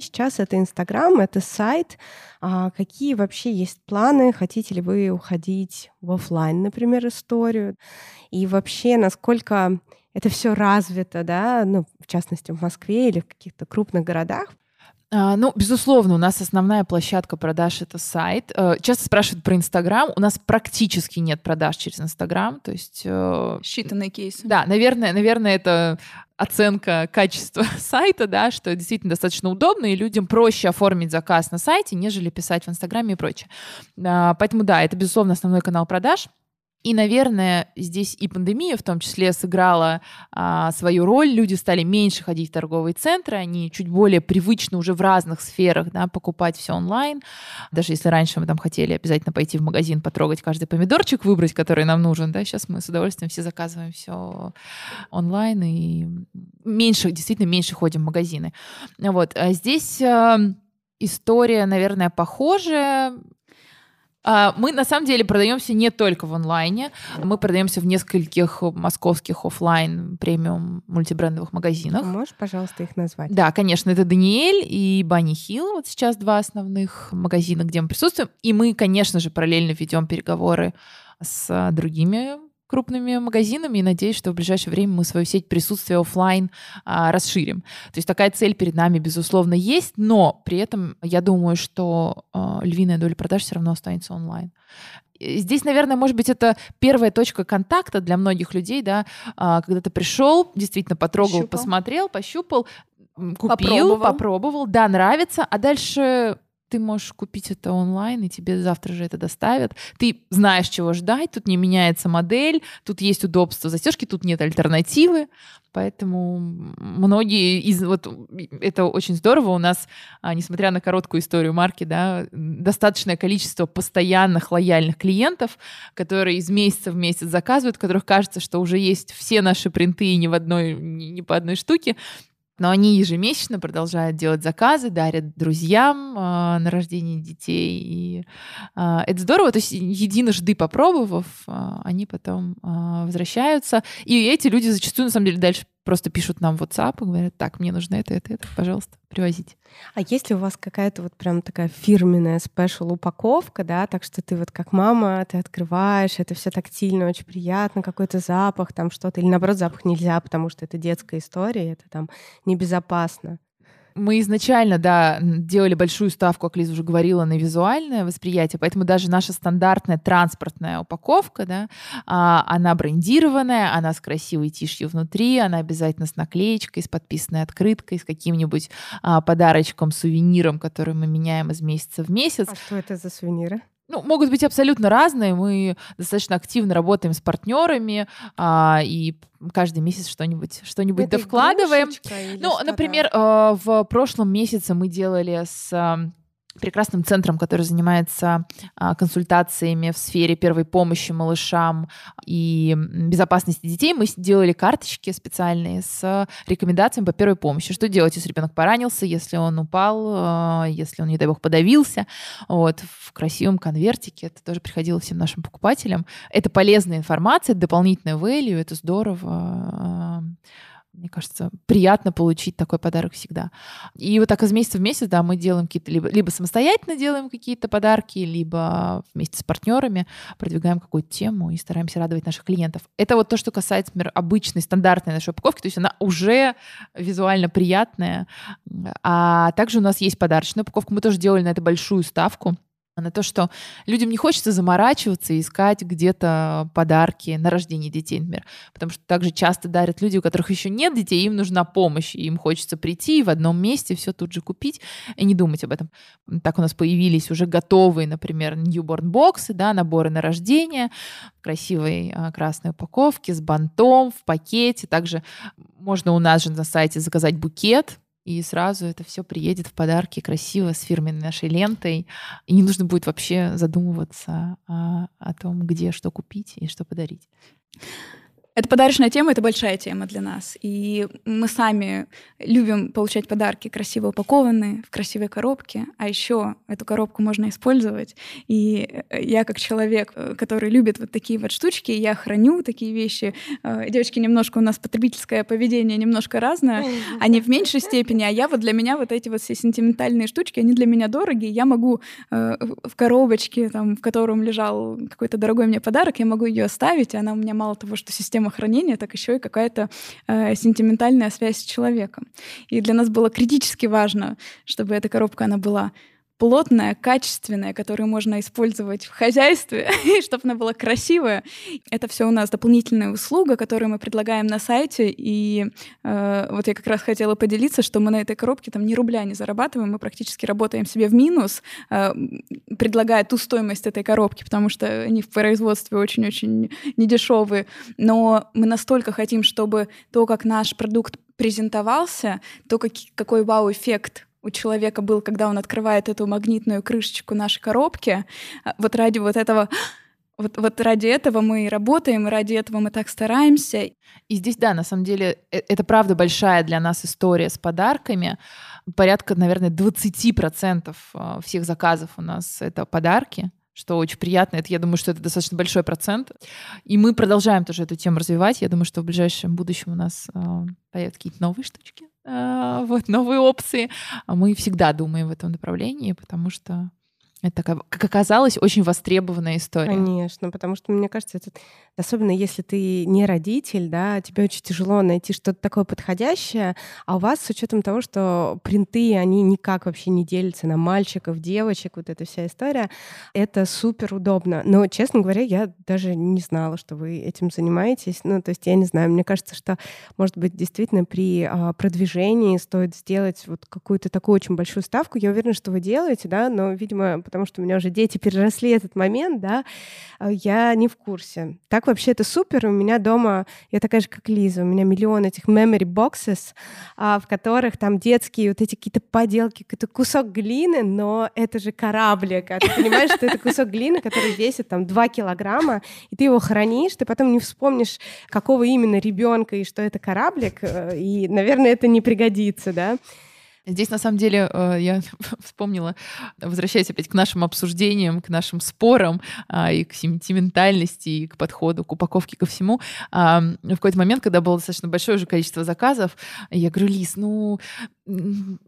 Сейчас это Инстаграм, это сайт. А какие вообще есть планы? Хотите ли вы уходить в офлайн, например, историю? И вообще, насколько это все развито, да, ну, в частности, в Москве или в каких-то крупных городах? А, ну, безусловно, у нас основная площадка продаж — это сайт. Э, часто спрашивают про Инстаграм. У нас практически нет продаж через Инстаграм, то есть... Э, Считанные кейсы. Да, наверное, наверное, это оценка качества сайта, да, что действительно достаточно удобно, и людям проще оформить заказ на сайте, нежели писать в Инстаграме и прочее. А, поэтому, да, это, безусловно, основной канал продаж — и, наверное, здесь и пандемия в том числе сыграла а, свою роль. Люди стали меньше ходить в торговые центры, они чуть более привычны уже в разных сферах да, покупать все онлайн. Даже если раньше мы там хотели обязательно пойти в магазин, потрогать каждый помидорчик, выбрать, который нам нужен, да, сейчас мы с удовольствием все заказываем все онлайн и меньше, действительно меньше ходим в магазины. Вот. А здесь а, история, наверное, похожая. А, мы на самом деле продаемся не только в онлайне, мы продаемся в нескольких московских офлайн премиум мультибрендовых магазинах. Можешь, пожалуйста, их назвать? Да, конечно, это Даниэль и Банни Хилл. Вот сейчас два основных магазина, где мы присутствуем. И мы, конечно же, параллельно ведем переговоры с другими крупными магазинами и надеюсь, что в ближайшее время мы свою сеть присутствия офлайн а, расширим. То есть такая цель перед нами, безусловно, есть, но при этом я думаю, что а, львиная доля продаж все равно останется онлайн. Здесь, наверное, может быть, это первая точка контакта для многих людей, да, а, когда ты пришел, действительно потрогал, пощупал. посмотрел, пощупал, купил, попробовал. попробовал, да, нравится, а дальше ты можешь купить это онлайн, и тебе завтра же это доставят. Ты знаешь, чего ждать, тут не меняется модель, тут есть удобство застежки, тут нет альтернативы. Поэтому многие из... Вот это очень здорово. У нас, а, несмотря на короткую историю марки, да, достаточное количество постоянных лояльных клиентов, которые из месяца в месяц заказывают, которых кажется, что уже есть все наши принты и ни в одной, ни, ни по одной штуке но они ежемесячно продолжают делать заказы, дарят друзьям э, на рождение детей. И э, это здорово. То есть единожды попробовав, э, они потом э, возвращаются. И эти люди зачастую, на самом деле, дальше просто пишут нам WhatsApp и говорят, так, мне нужно это, это, это, пожалуйста, привозите. А есть ли у вас какая-то вот прям такая фирменная спешл упаковка, да, так что ты вот как мама, ты открываешь, это все тактильно, очень приятно, какой-то запах, там что-то, или наоборот запах нельзя, потому что это детская история, это там небезопасно. Мы изначально, да, делали большую ставку, как Лиза уже говорила, на визуальное восприятие, поэтому даже наша стандартная транспортная упаковка, да, а, она брендированная, она с красивой тишью внутри, она обязательно с наклеечкой, с подписанной открыткой, с каким-нибудь а, подарочком, сувениром, который мы меняем из месяца в месяц. А что это за сувениры? Ну, могут быть абсолютно разные. Мы достаточно активно работаем с партнерами а, и каждый месяц что-нибудь что-нибудь довкладываем. Ну, например, э, в прошлом месяце мы делали с прекрасным центром, который занимается а, консультациями в сфере первой помощи малышам и безопасности детей, мы сделали карточки специальные с рекомендациями по первой помощи. Что делать, если ребенок поранился, если он упал, а, если он, не дай бог, подавился. Вот, в красивом конвертике. Это тоже приходило всем нашим покупателям. Это полезная информация, это дополнительное value, это здорово а, мне кажется, приятно получить такой подарок всегда. И вот так из месяца в месяц, да, мы делаем какие-то, либо, либо самостоятельно делаем какие-то подарки, либо вместе с партнерами продвигаем какую-то тему и стараемся радовать наших клиентов. Это вот то, что касается, например, обычной, стандартной нашей упаковки, то есть она уже визуально приятная. А также у нас есть подарочная упаковка, мы тоже делали на это большую ставку на то, что людям не хочется заморачиваться и искать где-то подарки на рождение детей, например. Потому что также часто дарят люди, у которых еще нет детей, им нужна помощь, и им хочется прийти в одном месте все тут же купить и не думать об этом. Так у нас появились уже готовые, например, newborn боксы, да, наборы на рождение, красивой а, красной упаковки с бантом в пакете. Также можно у нас же на сайте заказать букет, и сразу это все приедет в подарки красиво с фирменной нашей лентой. И не нужно будет вообще задумываться о, о том, где что купить и что подарить. Это подарочная тема, это большая тема для нас. И мы сами любим получать подарки красиво упакованные, в красивой коробке. А еще эту коробку можно использовать. И э, я как человек, э, который любит вот такие вот штучки, я храню такие вещи. Э, девочки, немножко у нас потребительское поведение немножко разное. Они в меньшей степени, а я вот для меня вот эти вот все сентиментальные штучки, они для меня дорогие. Я могу в коробочке, там, в котором лежал какой-то дорогой мне подарок, я могу ее оставить, и она у меня мало того, что система система хранения, так еще и какая-то э, сентиментальная связь с человеком. И для нас было критически важно, чтобы эта коробка, она была плотная, качественная, которую можно использовать в хозяйстве, чтобы она была красивая. Это все у нас дополнительная услуга, которую мы предлагаем на сайте. И э, вот я как раз хотела поделиться, что мы на этой коробке там ни рубля не зарабатываем, мы практически работаем себе в минус, э, предлагая ту стоимость этой коробки, потому что они в производстве очень-очень недешевые. Но мы настолько хотим, чтобы то, как наш продукт презентовался, то, как, какой вау-эффект у человека был, когда он открывает эту магнитную крышечку нашей коробки. А, вот ради вот этого вот, вот ради этого мы и работаем, и ради этого мы так стараемся. И здесь, да, на самом деле, э, это правда большая для нас история с подарками. Порядка, наверное, 20% а, всех заказов у нас это подарки что очень приятно. Это, я думаю, что это достаточно большой процент. И мы продолжаем тоже эту тему развивать. Я думаю, что в ближайшем будущем у нас э, появятся какие-то новые штучки. А, вот, новые опции. А мы всегда думаем в этом направлении, потому что Это как оказалось, очень востребованная история. Конечно, потому что, мне кажется, это, особенно если ты не родитель, да, тебе очень тяжело найти что-то такое подходящее, а у вас с учетом того, что принты, они никак вообще не делятся на мальчиков, девочек, вот эта вся история, это супер удобно. Но, честно говоря, я даже не знала, что вы этим занимаетесь. Ну, то есть я не знаю, мне кажется, что, может быть, действительно при а, продвижении стоит сделать вот какую-то такую очень большую ставку. Я уверена, что вы делаете, да, но, видимо, потому что у меня уже дети переросли этот момент, да, а, я не в курсе. Так вообще это супер. У меня дома, я такая же, как Лиза, у меня миллион этих memory boxes, а, в которых там детские вот эти какие-то поделки, какой-то кусок глины, но это же кораблик. А ты понимаешь, что это кусок глины, который весит там 2 килограмма, и ты его хранишь, ты потом не вспомнишь, какого именно ребенка и что это кораблик, э, и, наверное, это не пригодится, да. Здесь, на самом деле, э, я вспомнила, возвращаясь опять к нашим обсуждениям, к нашим спорам а, и к сентиментальности, и к подходу, к упаковке, ко всему. В какой-то момент, когда было достаточно большое уже количество заказов, я говорю, Лис, ну,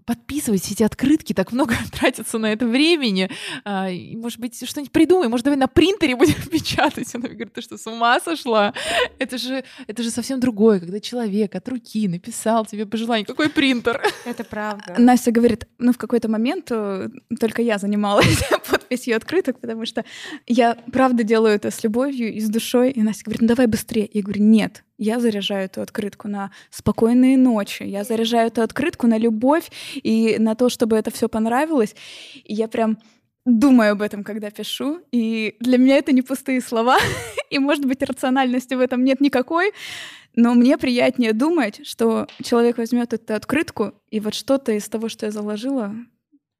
подписывать эти открытки, так много тратится на это времени. А, может быть, что-нибудь придумай, может, давай на принтере будем печатать. Она говорит, ты что, с ума сошла? Это же, это же совсем другое, когда человек от руки написал тебе пожелание. Какой принтер? Это правда. Настя говорит, ну, в какой-то момент э, только я занималась подписью открыток, потому что я правда делаю это с любовью и с душой. И Настя говорит, ну, давай быстрее. Я говорю, нет, я заряжаю эту открытку на спокойные ночи, я заряжаю эту открытку на любовь и на то, чтобы это все понравилось. И я прям думаю об этом, когда пишу. И для меня это не пустые слова. и, может быть, рациональности в этом нет никакой. Но мне приятнее думать, что человек возьмет эту открытку, и вот что-то из того, что я заложила,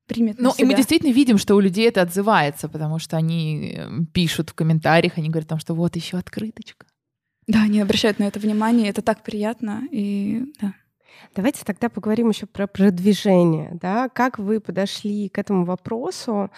примет Ну, и мы действительно видим, что у людей это отзывается, потому что они э, пишут в комментариях, они говорят, что вот еще открыточка. Да, они обращают на это внимание, это так приятно, и да. Давайте тогда поговорим еще про продвижение, да, как вы подошли к этому вопросу,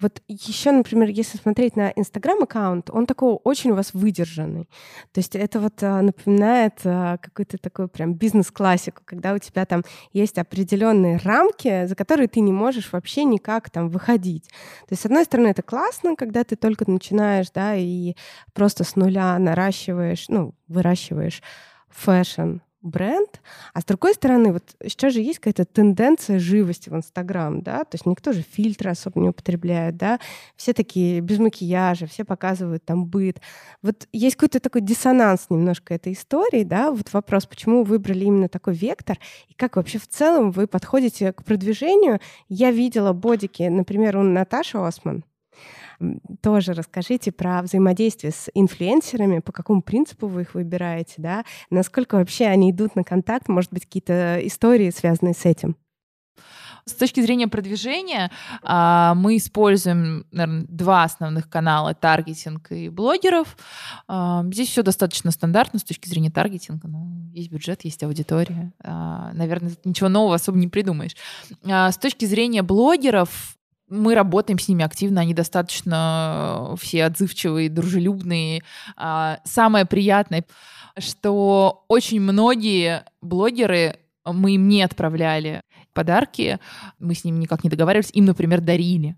вот еще, например, если смотреть на Инстаграм-аккаунт, он такой очень у вас выдержанный. То есть это вот а, напоминает а, какую-то такую прям бизнес-классику, когда у тебя там есть определенные рамки, за которые ты не можешь вообще никак там выходить. То есть, с одной стороны, это классно, когда ты только начинаешь, да, и просто с нуля наращиваешь, ну, выращиваешь фэшн, бренд, а с другой стороны, вот сейчас же есть какая-то тенденция живости в Инстаграм, да, то есть никто же фильтры особо не употребляет, да, все такие без макияжа, все показывают там быт. Вот есть какой-то такой диссонанс немножко этой истории, да, вот вопрос, почему вы выбрали именно такой вектор, и как вообще в целом вы подходите к продвижению. Я видела бодики, например, у Наташи Осман, тоже расскажите про взаимодействие с инфлюенсерами, по какому принципу вы их выбираете, да, насколько вообще они идут на контакт, может быть, какие-то истории, связанные с этим. С точки зрения продвижения а, мы используем, наверное, два основных канала — таргетинг и блогеров. А, здесь все достаточно стандартно с точки зрения таргетинга. Ну, есть бюджет, есть аудитория. А, наверное, ничего нового особо не придумаешь. С точки зрения блогеров мы работаем с ними активно, они достаточно э, все отзывчивые, дружелюбные. А, самое приятное, что очень многие блогеры мы им не отправляли подарки, мы с ними никак не договаривались, им, например, дарили.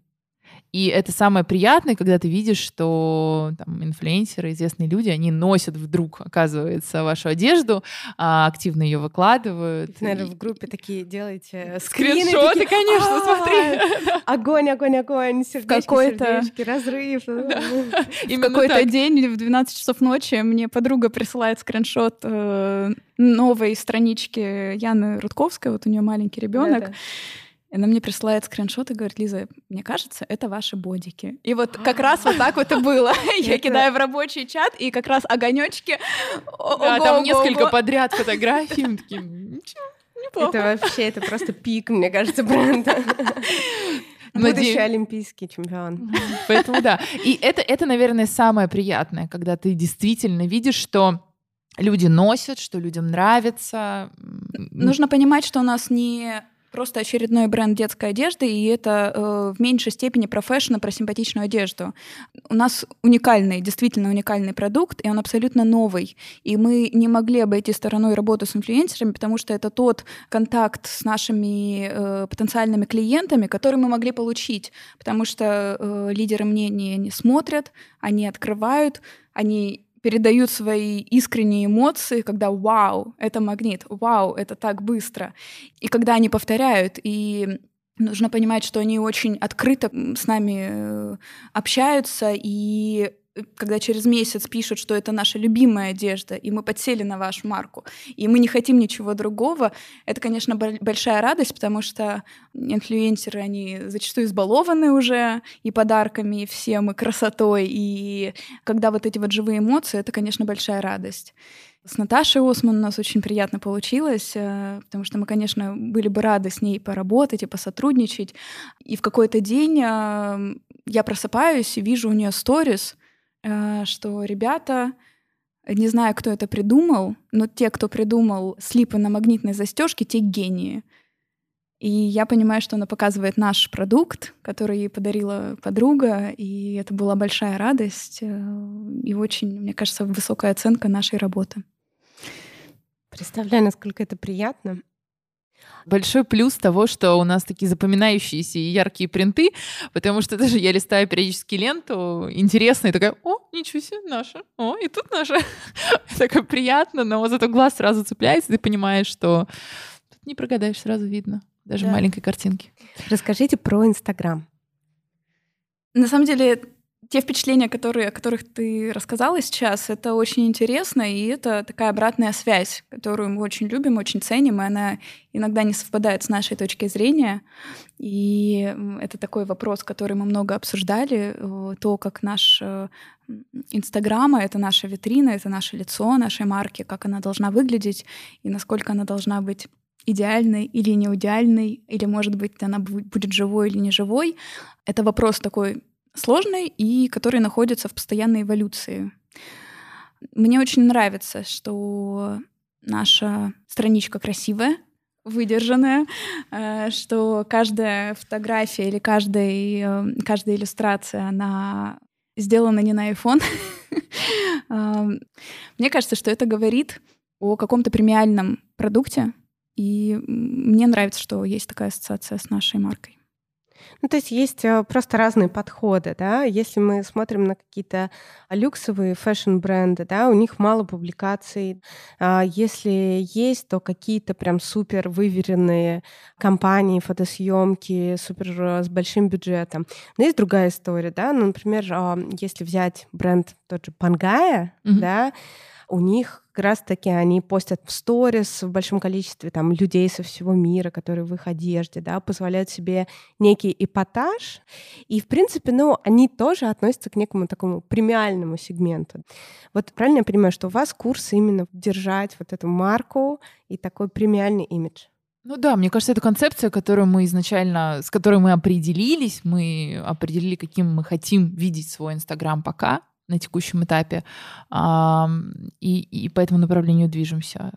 И это самое приятное, когда ты видишь, что там, инфлюенсеры, известные люди, они носят вдруг, оказывается, вашу одежду, а, активно ее выкладывают. Наверное, и... в группе такие делаете скрины. Скриншоты, такие, конечно, смотри. Огонь, огонь, огонь, сердечки, какой-то разрыв. В какой-то день в 12 часов ночи мне подруга присылает скриншот э, новой странички Яны Рудковской, вот у нее маленький ребенок. И она мне присылает скриншот и говорит, Лиза, мне кажется, это ваши бодики. И вот как раз вот так вот и было. Я кидаю в рабочий чат, и как раз огонечки. Да, там несколько подряд фотографий. Это вообще, это просто пик, мне кажется, бренда. Будущий олимпийский чемпион. Поэтому да. И это, это, наверное, самое приятное, когда ты действительно видишь, что люди носят, что людям нравится. Нужно понимать, что у нас не просто очередной бренд детской одежды, и это э, в меньшей степени про фэшн, про симпатичную одежду. У нас уникальный, действительно уникальный продукт, и он абсолютно новый. И мы не могли обойти стороной работу с инфлюенсерами, потому что это тот контакт с нашими э, потенциальными клиентами, который мы могли получить. Потому что э, лидеры мнения не смотрят, они открывают, они передают свои искренние эмоции, когда «Вау, это магнит! Вау, это так быстро!» И когда они повторяют, и нужно понимать, что они очень открыто с нами э, общаются, и когда через месяц пишут, что это наша любимая одежда, и мы подсели на вашу марку, и мы не хотим ничего другого, это, конечно, большая радость, потому что инфлюенсеры, они зачастую избалованы уже и подарками, и всем, и красотой, и когда вот эти вот живые эмоции, это, конечно, большая радость. С Наташей Осман у нас очень приятно получилось, э, потому что мы, конечно, были бы рады с ней поработать и посотрудничать. И в какой-то день э, я просыпаюсь и вижу у нее сторис, что ребята, не знаю, кто это придумал, но те, кто придумал слипы на магнитной застежке, те гении. И я понимаю, что она показывает наш продукт, который ей подарила подруга, и это была большая радость э, и очень, мне кажется, высокая оценка нашей работы. Представляю, насколько это приятно. Большой плюс того, что у нас такие запоминающиеся и яркие принты, потому что даже я листаю периодически ленту, интересно, и такая, о, ничего себе, наша, о, и тут наша. Такое приятно, но зато глаз сразу цепляется, ты понимаешь, что тут не прогадаешь, сразу видно, даже да. маленькой картинки. Расскажите про Инстаграм. На самом деле, те впечатления, которые, о которых ты рассказала сейчас, это очень интересно, и это такая обратная связь, которую мы очень любим, очень ценим, и она иногда не совпадает с нашей точки зрения. И это такой вопрос, который мы много обсуждали, э, то, как наш э, Инстаграма — это наша витрина, это наше лицо нашей марки, как она должна выглядеть и насколько она должна быть идеальной или не идеальной, или, может быть, она будет живой или не живой. Это вопрос такой сложный и который находится в постоянной эволюции. Мне очень нравится, что наша страничка красивая, выдержанная, э, что каждая фотография или каждая, э, каждая иллюстрация, она сделана не на iPhone. Эм, мне кажется, что это говорит о каком-то премиальном продукте, и мне нравится, что есть такая ассоциация с нашей маркой. Ну, то есть есть э, просто разные подходы, да. Если мы смотрим на какие-то люксовые фэшн-бренды, да, у них мало публикаций. А если есть, то какие-то прям супер выверенные компании, фотосъемки, супер э, с большим бюджетом. Но есть другая история, да. Ну, например, а, если взять бренд тот же Пангая, mm-hmm. да, у них как раз-таки они постят в сторис в большом количестве там людей со всего мира, которые в их одежде, да, позволяют себе некий эпатаж. И, в принципе, ну, они тоже относятся к некому такому премиальному сегменту. Вот правильно я понимаю, что у вас курс именно держать вот эту марку и такой премиальный имидж? Ну да, мне кажется, это концепция, которую мы изначально, с которой мы определились, мы определили, каким мы хотим видеть свой Инстаграм пока, на текущем этапе. И, и по этому направлению движемся.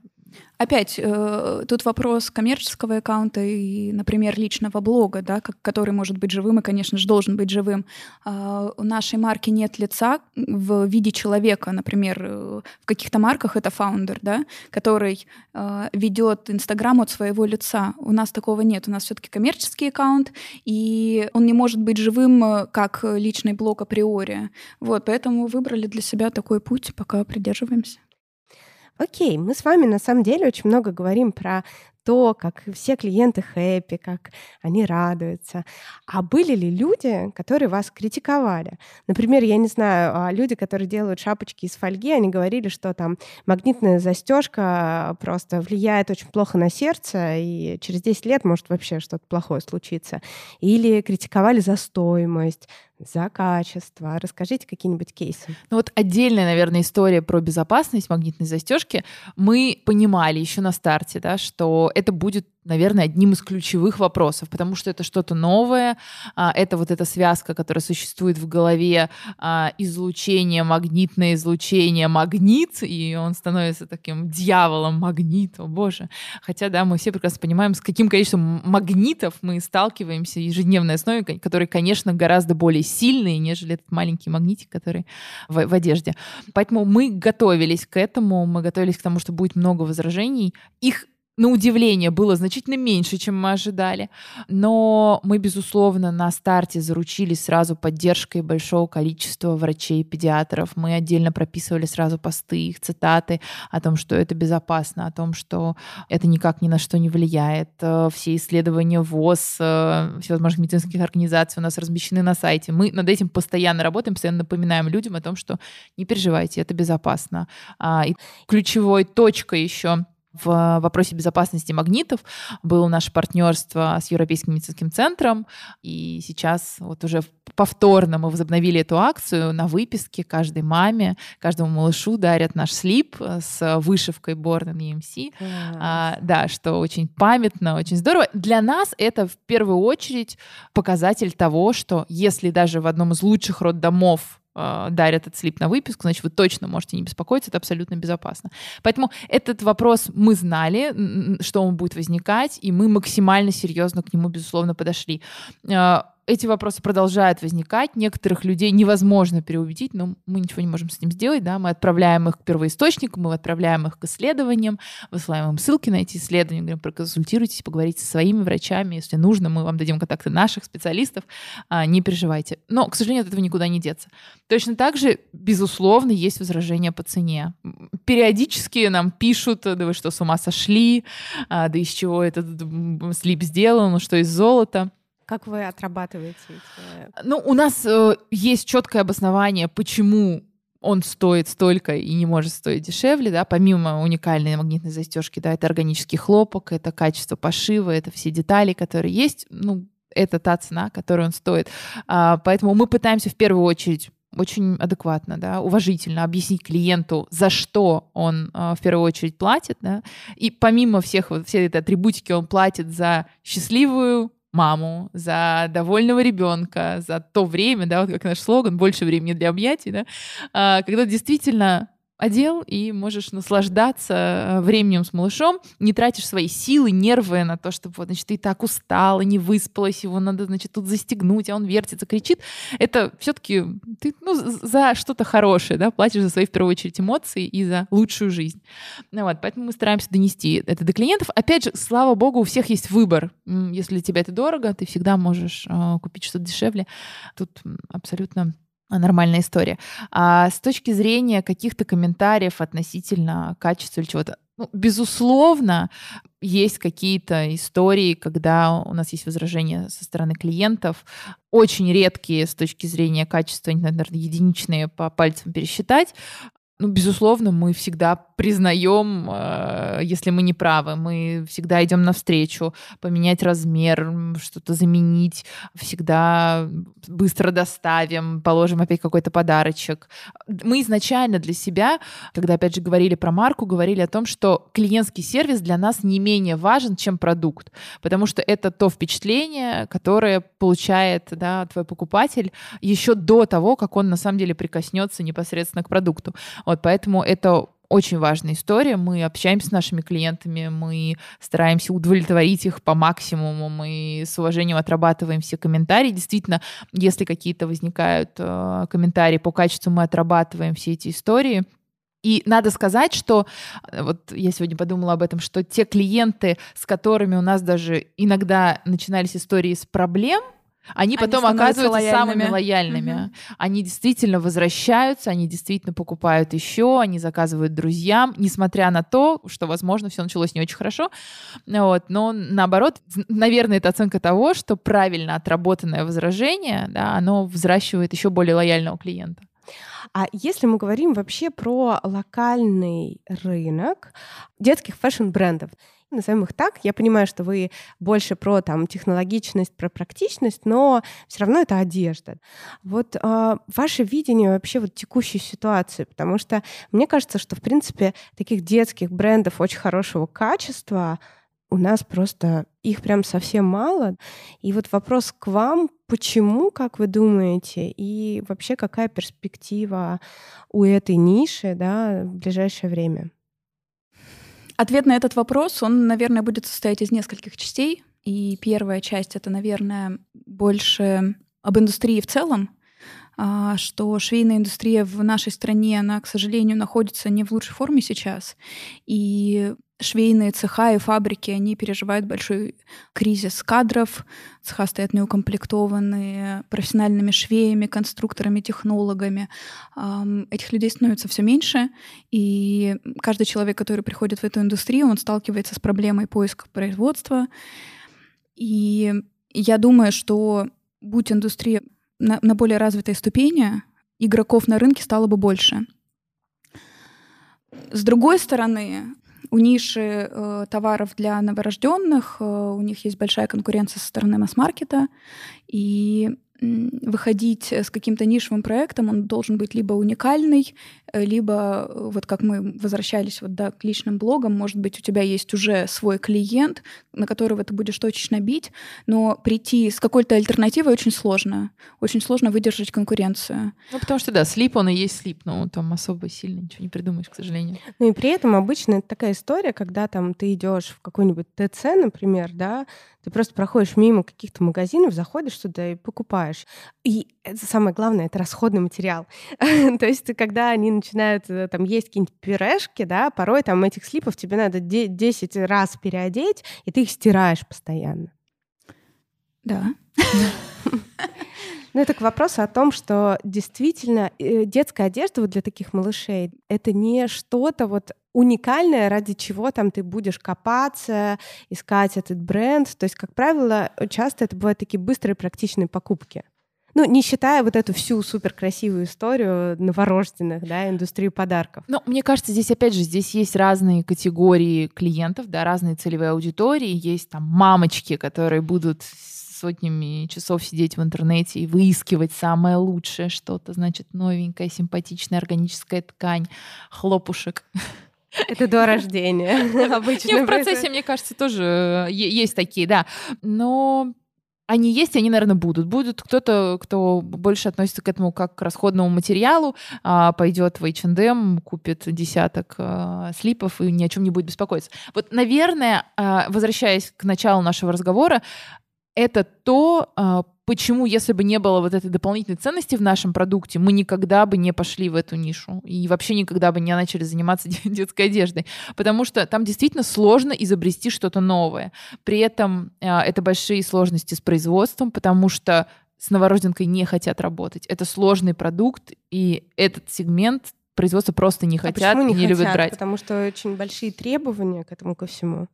Опять, э, тут вопрос коммерческого аккаунта и, например, личного блога, да, который может быть живым и, конечно же, должен быть живым. Э, у нашей марки нет лица в виде человека, например, э, в каких-то марках это фаундер, да, который э, ведет Инстаграм от своего лица. У нас такого нет. У нас все-таки коммерческий аккаунт, и он не может быть живым э, как личный блог априори. Вот, поэтому выбрали для себя такой путь, пока придерживаемся. Окей, мы с вами на самом деле очень много говорим про то, как все клиенты хэппи, как они радуются. А были ли люди, которые вас критиковали? Например, я не знаю, а люди, которые делают шапочки из фольги, они говорили, что там магнитная застежка просто влияет очень плохо на сердце, и через 10 лет может вообще что-то плохое случиться. Или критиковали за стоимость, за качество. Расскажите какие-нибудь кейсы. Ну вот отдельная, наверное, история про безопасность магнитной застежки. Мы понимали еще на старте, да, что это будет наверное, одним из ключевых вопросов, потому что это что-то новое, а, это вот эта связка, которая существует в голове, а, излучение, магнитное излучение, магнит, и он становится таким дьяволом, магнит, о боже. Хотя, да, мы все прекрасно понимаем, с каким количеством магнитов мы сталкиваемся ежедневной основе, которые, конечно, гораздо более сильные, нежели этот маленький магнитик, который в, в одежде. Поэтому мы готовились к этому, мы готовились к тому, что будет много возражений. Их на удивление, было значительно меньше, чем мы ожидали. Но мы, безусловно, на старте заручились сразу поддержкой большого количества врачей и педиатров. Мы отдельно прописывали сразу посты, их цитаты о том, что это безопасно, о том, что это никак ни на что не влияет. Э, все исследования ВОЗ, э, всевозможных медицинских организаций у нас размещены на сайте. Мы над этим постоянно работаем, постоянно напоминаем людям о том, что не переживайте, это безопасно. А, и ключевой точкой еще в вопросе безопасности магнитов было наше партнерство с Европейским медицинским центром, и сейчас вот уже повторно мы возобновили эту акцию на выписке каждой маме, каждому малышу дарят наш слип с вышивкой Born in EMC. А, да, что очень памятно, очень здорово. Для нас это в первую очередь показатель того, что если даже в одном из лучших роддомов э, дарят этот слип на выписку, значит, вы точно можете не беспокоиться, это абсолютно безопасно. Поэтому этот вопрос мы знали, что он будет возникать, и мы максимально серьезно к нему, безусловно, подошли. Э, эти вопросы продолжают возникать. Некоторых людей невозможно переубедить, но мы ничего не можем с этим сделать. Да? Мы отправляем их к первоисточнику, мы отправляем их к исследованиям, высылаем им ссылки на эти исследования, говорим, проконсультируйтесь, поговорите со своими врачами. Если нужно, мы вам дадим контакты наших специалистов. А, не переживайте. Но, к сожалению, от этого никуда не деться. Точно так же, безусловно, есть возражения по цене. Периодически нам пишут, да вы что, с ума сошли? А, да из чего этот слип сделан? Что из золота? Как вы отрабатываете эти... Ну, у нас э, есть четкое обоснование, почему он стоит столько и не может стоить дешевле, да, помимо уникальной магнитной застежки, да, это органический хлопок, это качество пошива, это все детали, которые есть, ну, это та цена, которую он стоит. А, поэтому мы пытаемся в первую очередь очень адекватно, да, уважительно объяснить клиенту, за что он э, в первую очередь платит, да, и помимо всех вот всей этой атрибутики он платит за счастливую маму, за довольного ребенка, за то время, да, вот как наш слоган, больше времени для объятий, да, а, когда действительно одел и можешь наслаждаться э, временем с малышом, не тратишь свои силы, нервы на то, чтобы, вот, значит, ты так устала, не выспалась, его надо, значит, тут застегнуть, а он вертится, кричит. Это все-таки ты, ну, за что-то хорошее, да, платишь за свои, в первую очередь, эмоции и за лучшую жизнь. Ну, вот, поэтому мы стараемся донести это до клиентов. Опять же, слава богу, у всех есть выбор. Если для тебя это дорого, ты всегда можешь э, купить что-то дешевле. Тут абсолютно нормальная история. А с точки зрения каких-то комментариев относительно качества или чего-то, ну, безусловно, есть какие-то истории, когда у нас есть возражения со стороны клиентов, очень редкие с точки зрения качества, наверное, единичные по пальцам пересчитать, ну, безусловно, мы всегда признаем, э, если мы не правы, мы всегда идем навстречу, поменять размер, что-то заменить, всегда быстро доставим, положим опять какой-то подарочек. Мы изначально для себя, когда опять же говорили про марку, говорили о том, что клиентский сервис для нас не менее важен, чем продукт, потому что это то впечатление, которое получает да, твой покупатель еще до того, как он на самом деле прикоснется непосредственно к продукту. Вот, поэтому это очень важная история. Мы общаемся с нашими клиентами, мы стараемся удовлетворить их по максимуму, мы с уважением отрабатываем все комментарии. Действительно, если какие-то возникают э, комментарии по качеству, мы отрабатываем все эти истории. И надо сказать, что э, вот я сегодня подумала об этом, что те клиенты, с которыми у нас даже иногда начинались истории с проблем, они, они потом оказываются лояльными. самыми лояльными. Угу. Они действительно возвращаются, они действительно покупают еще, они заказывают друзьям, несмотря на то, что, возможно, все началось не очень хорошо. Вот. Но наоборот, наверное, это оценка того, что правильно отработанное возражение, да, оно взращивает еще более лояльного клиента. А если мы говорим вообще про локальный рынок детских фэшн-брендов, назовем их так. Я понимаю, что вы больше про там технологичность, про практичность, но все равно это одежда. Вот э, ваше видение вообще вот текущей ситуации, потому что мне кажется, что в принципе таких детских брендов очень хорошего качества у нас просто их прям совсем мало. И вот вопрос к вам, почему, как вы думаете, и вообще какая перспектива у этой ниши да, в ближайшее время? Ответ на этот вопрос, он, наверное, будет состоять из нескольких частей. И первая часть — это, наверное, больше об индустрии в целом, что швейная индустрия в нашей стране, она, к сожалению, находится не в лучшей форме сейчас. И швейные цеха и фабрики, они переживают большой кризис кадров. Цеха стоят неукомплектованные профессиональными швеями, конструкторами, технологами. Этих людей становится все меньше, и каждый человек, который приходит в эту индустрию, он сталкивается с проблемой поиска производства. И я думаю, что будь индустрия на, на более развитой ступени, игроков на рынке стало бы больше. С другой стороны, у ниши э, товаров для новорожденных, э, у них есть большая конкуренция со стороны масс-маркета, и выходить с каким-то нишевым проектом, он должен быть либо уникальный, э, либо э, вот как мы возвращались вот да, к личным блогам, может быть, у тебя есть уже свой клиент, на которого ты будешь точечно бить, но прийти с какой-то альтернативой очень сложно. Очень сложно выдержать конкуренцию. Ну, потому что, да, слип, он и есть слип, но там особо сильно ничего не придумаешь, к сожалению. Ну и при этом обычно это такая история, когда там ты идешь в какой-нибудь ТЦ, например, да, ты просто проходишь мимо каких-то магазинов, заходишь туда и покупаешь. И это самое главное, это расходный материал. То есть когда они начинают э, там есть какие-нибудь пюрешки, да, порой там этих слипов тебе надо 10 раз переодеть, и ты их стираешь постоянно. Да. Ну, это к вопросу о том, что действительно э, детская одежда вот для таких малышей — это не что-то вот уникальное, ради чего там ты будешь копаться, искать этот бренд. То есть, как правило, часто это бывают такие быстрые практичные покупки. Ну, не считая вот эту всю супер красивую историю новорожденных, да, индустрию подарков. Ну, мне кажется, здесь, опять же, здесь есть разные категории клиентов, да, разные целевые аудитории. Есть там мамочки, которые будут сотнями часов сидеть в интернете и выискивать самое лучшее что-то, значит, новенькая, симпатичная органическая ткань, хлопушек. Это до рождения обычно. В процессе, мне кажется, тоже есть такие, да. Но они есть, они, наверное, будут. Будут кто-то, кто больше относится к этому как к расходному материалу, а, пойдет в H&M, купит десяток а, слипов и ни о чем не будет беспокоиться. Вот, наверное, а, возвращаясь к началу нашего разговора, это то, а, почему, если бы не было вот этой дополнительной ценности в нашем продукте, мы никогда бы не пошли в эту нишу и вообще никогда бы не начали заниматься детской одеждой. Потому что там действительно сложно изобрести что-то новое. При этом а, это большие сложности с производством, потому что с новорожденкой не хотят работать. Это сложный продукт, и этот сегмент производства просто не хотят, а не, не хотят? любят брать. Потому что очень большие требования к этому ко всему.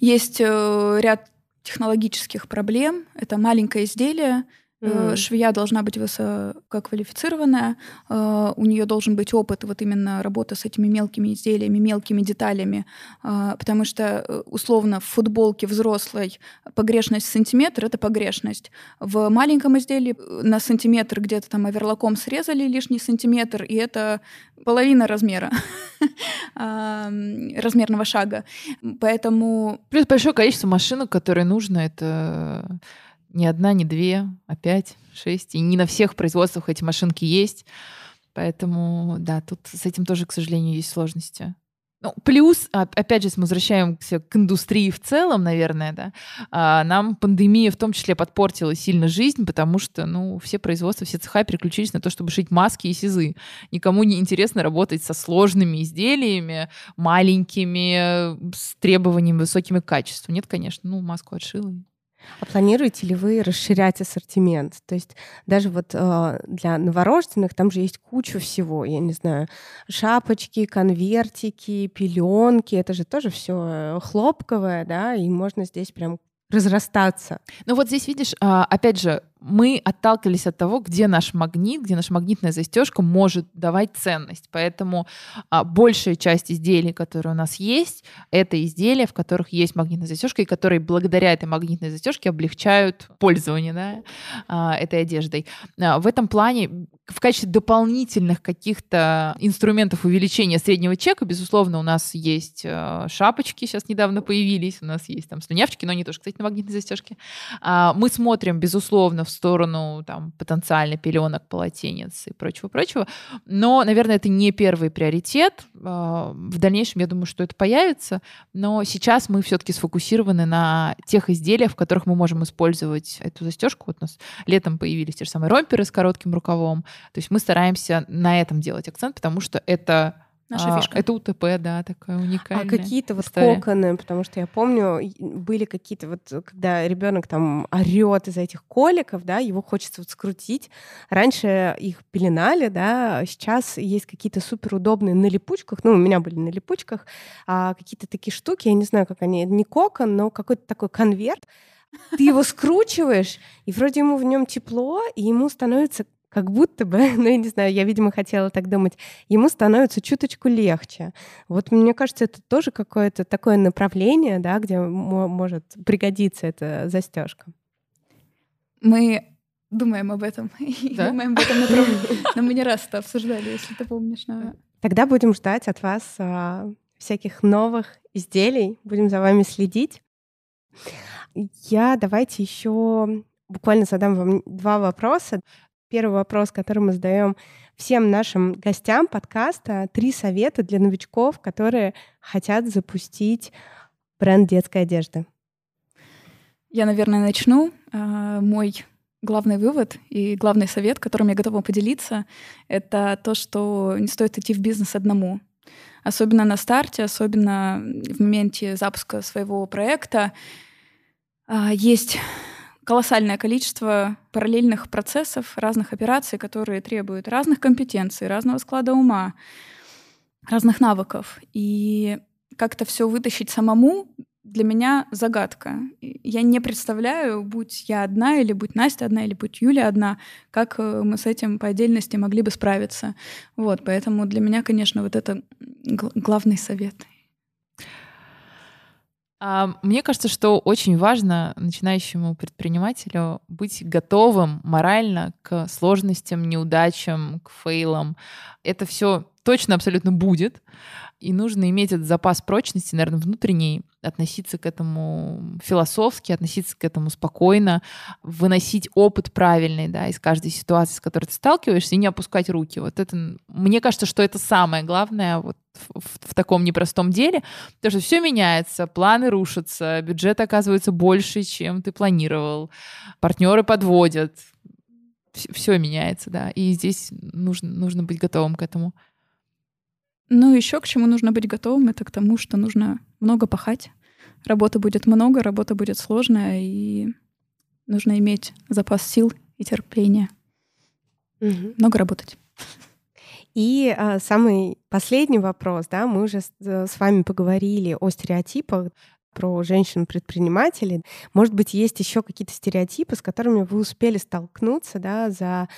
Есть э, ряд технологических проблем. Это маленькое изделие, Mm. Швея должна быть высококвалифицированная, э, у нее должен быть опыт вот именно работы с этими мелкими изделиями, мелкими деталями, э, потому что условно в футболке взрослой погрешность сантиметр — это погрешность. В маленьком изделии на сантиметр где-то там оверлоком срезали лишний сантиметр, и это половина размера, размерного шага. Поэтому... Плюс большое количество машинок, которые нужно, это не одна, не две, а шесть. И не на всех производствах эти машинки есть. Поэтому, да, тут с этим тоже, к сожалению, есть сложности. Ну, плюс, опять же, мы возвращаемся к индустрии в целом, наверное, да, а, нам пандемия в том числе подпортила сильно жизнь, потому что, ну, все производства, все цеха переключились на то, чтобы шить маски и сизы. Никому не интересно работать со сложными изделиями, маленькими, с требованиями высокими к качеству. Нет, конечно, ну, маску отшила, а планируете ли вы расширять ассортимент? То есть даже вот э, для новорожденных там же есть куча всего, я не знаю, шапочки, конвертики, пеленки, это же тоже все э, хлопковое, да, и можно здесь прям разрастаться. Ну вот здесь видишь, а, опять же, мы отталкивались от того, где наш магнит, где наша магнитная застежка может давать ценность. Поэтому а, большая часть изделий, которые у нас есть, это изделия, в которых есть магнитная застежка, и которые благодаря этой магнитной застежке облегчают пользование да, а, этой одеждой. А, в этом плане в качестве дополнительных каких-то инструментов увеличения среднего чека, безусловно, у нас есть э, шапочки, сейчас недавно появились, у нас есть там слюнявчики, но они тоже, кстати, на магнитной застежке. А, мы смотрим, безусловно, в сторону там потенциально пеленок, полотенец и прочего-прочего, но, наверное, это не первый приоритет. А, в дальнейшем, я думаю, что это появится, но сейчас мы все-таки сфокусированы на тех изделиях, в которых мы можем использовать эту застежку. Вот у нас летом появились те же самые ромперы с коротким рукавом, то есть мы стараемся на этом делать акцент, потому что это Наша а, фишка. Это УТП, да, такая уникальная. А какие-то вот история. коконы, потому что я помню, были какие-то вот, когда ребенок там орет из-за этих коликов, да, его хочется вот скрутить. Раньше их пеленали, да, сейчас есть какие-то суперудобные на липучках, ну, у меня были на липучках, а, какие-то такие штуки, я не знаю, как они, не кокон, но какой-то такой конверт. Ты его скручиваешь, и вроде ему в нем тепло, и ему становится как будто бы, ну, я не знаю, я, видимо, хотела так думать, ему становится чуточку легче. Вот мне кажется, это тоже какое-то такое направление, да, где мо- может пригодиться эта застежка. Мы думаем об этом. и Да? Думаем об этом направлении. Но мы не раз это обсуждали, если ты помнишь. на- Тогда будем ждать от вас а, всяких новых изделий, будем за вами следить. Я давайте еще буквально задам вам два вопроса. Первый вопрос, который мы задаем всем нашим гостям подкаста. Три совета для новичков, которые хотят запустить бренд детской одежды. Я, наверное, начну. А, Мой главный вывод и главный совет, которым я готова поделиться, это то, что не стоит идти в бизнес одному. Особенно на старте, особенно в моменте запуска своего проекта. А, Есть колоссальное количество параллельных процессов, разных операций, которые требуют разных компетенций, разного склада ума, разных навыков. И как-то все вытащить самому для меня загадка. Я не представляю, будь я одна, или будь Настя одна, или будь Юля одна, как э, мы с этим по отдельности могли бы справиться. Вот, поэтому для меня, конечно, вот это гл- главный совет. А, Мне кажется, что очень важно начинающему предпринимателю быть готовым морально к сложностям, неудачам, к фейлам. Это все точно абсолютно будет. И нужно иметь этот запас прочности, наверное, внутренней, относиться к этому философски, относиться к этому спокойно, выносить опыт правильный, да, из каждой ситуации, с которой ты сталкиваешься, и не опускать руки. Вот это, мне кажется, что это самое главное вот в, в- в таком непростом деле, потому что все меняется, планы рушатся, бюджет оказывается больше, чем ты планировал, партнеры подводят, все меняется, да, и здесь нужно, нужно быть готовым к этому. Ну, еще к чему нужно быть готовым, это к тому, что нужно много пахать. Работы будет много, работа будет сложная, и нужно иметь запас сил и терпения. Много работать. И а, самый последний вопрос, да, мы уже с, э, с вами поговорили о стереотипах про женщин-предпринимателей. Может быть, есть еще какие-то стереотипы, с которыми вы успели столкнуться, да, за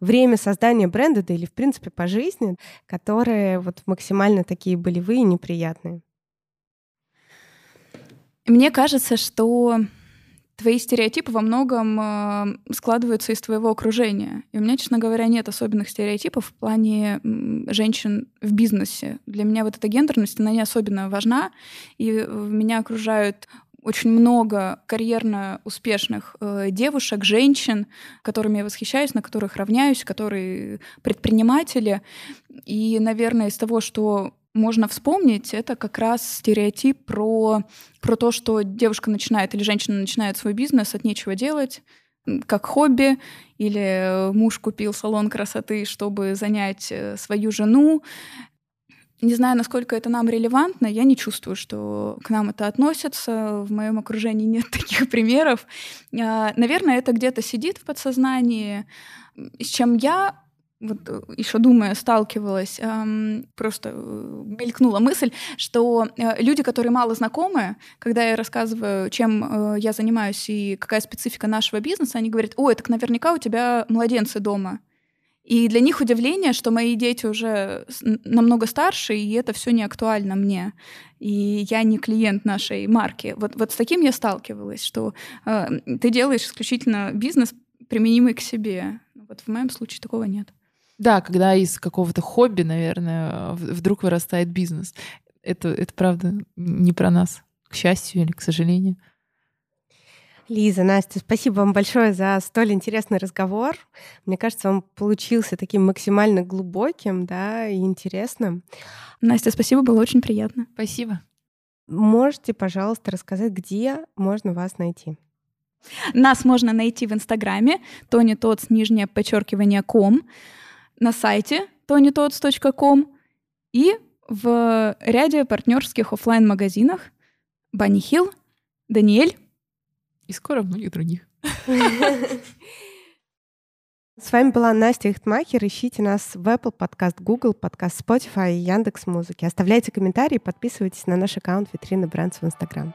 время создания бренда, да или в принципе по жизни, которые вот максимально такие болевые и неприятные. Мне кажется, что твои стереотипы во многом э, складываются из твоего окружения. И у меня, честно говоря, нет особенных стереотипов в плане женщин в бизнесе. Для меня вот эта гендерность, она не особенно важна. И меня окружают очень много карьерно успешных э, девушек, женщин, которыми я восхищаюсь, на которых равняюсь, которые предприниматели. И, наверное, из того, что можно вспомнить, это как раз стереотип про, про то, что девушка начинает или женщина начинает свой бизнес от нечего делать, как хобби, или э, муж купил салон красоты, чтобы занять э, свою жену. Не знаю, насколько это нам релевантно, я не чувствую, что к нам это относится. В моем окружении нет таких примеров. А, Наверное, это где-то сидит в подсознании, с чем я вот э, еще думая, сталкивалась, эм, просто э, мелькнула мысль, что э, люди, которые мало знакомы, когда я рассказываю, чем э, я занимаюсь и какая специфика нашего бизнеса, они говорят, ой, так наверняка у тебя младенцы дома. И для них удивление, что мои дети уже намного старше, и это все не актуально мне. И я не клиент нашей марки. Вот, вот с таким я сталкивалась, что э, ты делаешь исключительно бизнес, применимый к себе. Вот в моем случае такого нет. Да, когда из какого-то хобби, наверное, вдруг вырастает бизнес. Это, это правда не про нас, к счастью или к сожалению. Лиза, Настя, спасибо вам большое за столь интересный разговор. Мне кажется, он получился таким максимально глубоким, да, и интересным. Настя, спасибо, было очень приятно. Спасибо. Можете, пожалуйста, рассказать, где можно вас найти? Нас можно найти в Инстаграме Тони Тотс, нижнее подчеркивание, ком, на сайте tonytots.com и в ряде партнерских офлайн магазинах Банни Хилл, Даниэль и скоро многих других. С вами была Настя Ихтмахер. Ищите нас в Apple подкаст, Google подкаст, Spotify и Яндекс Музыки. Оставляйте комментарии, подписывайтесь на наш аккаунт Витрины Брендс в Instagram.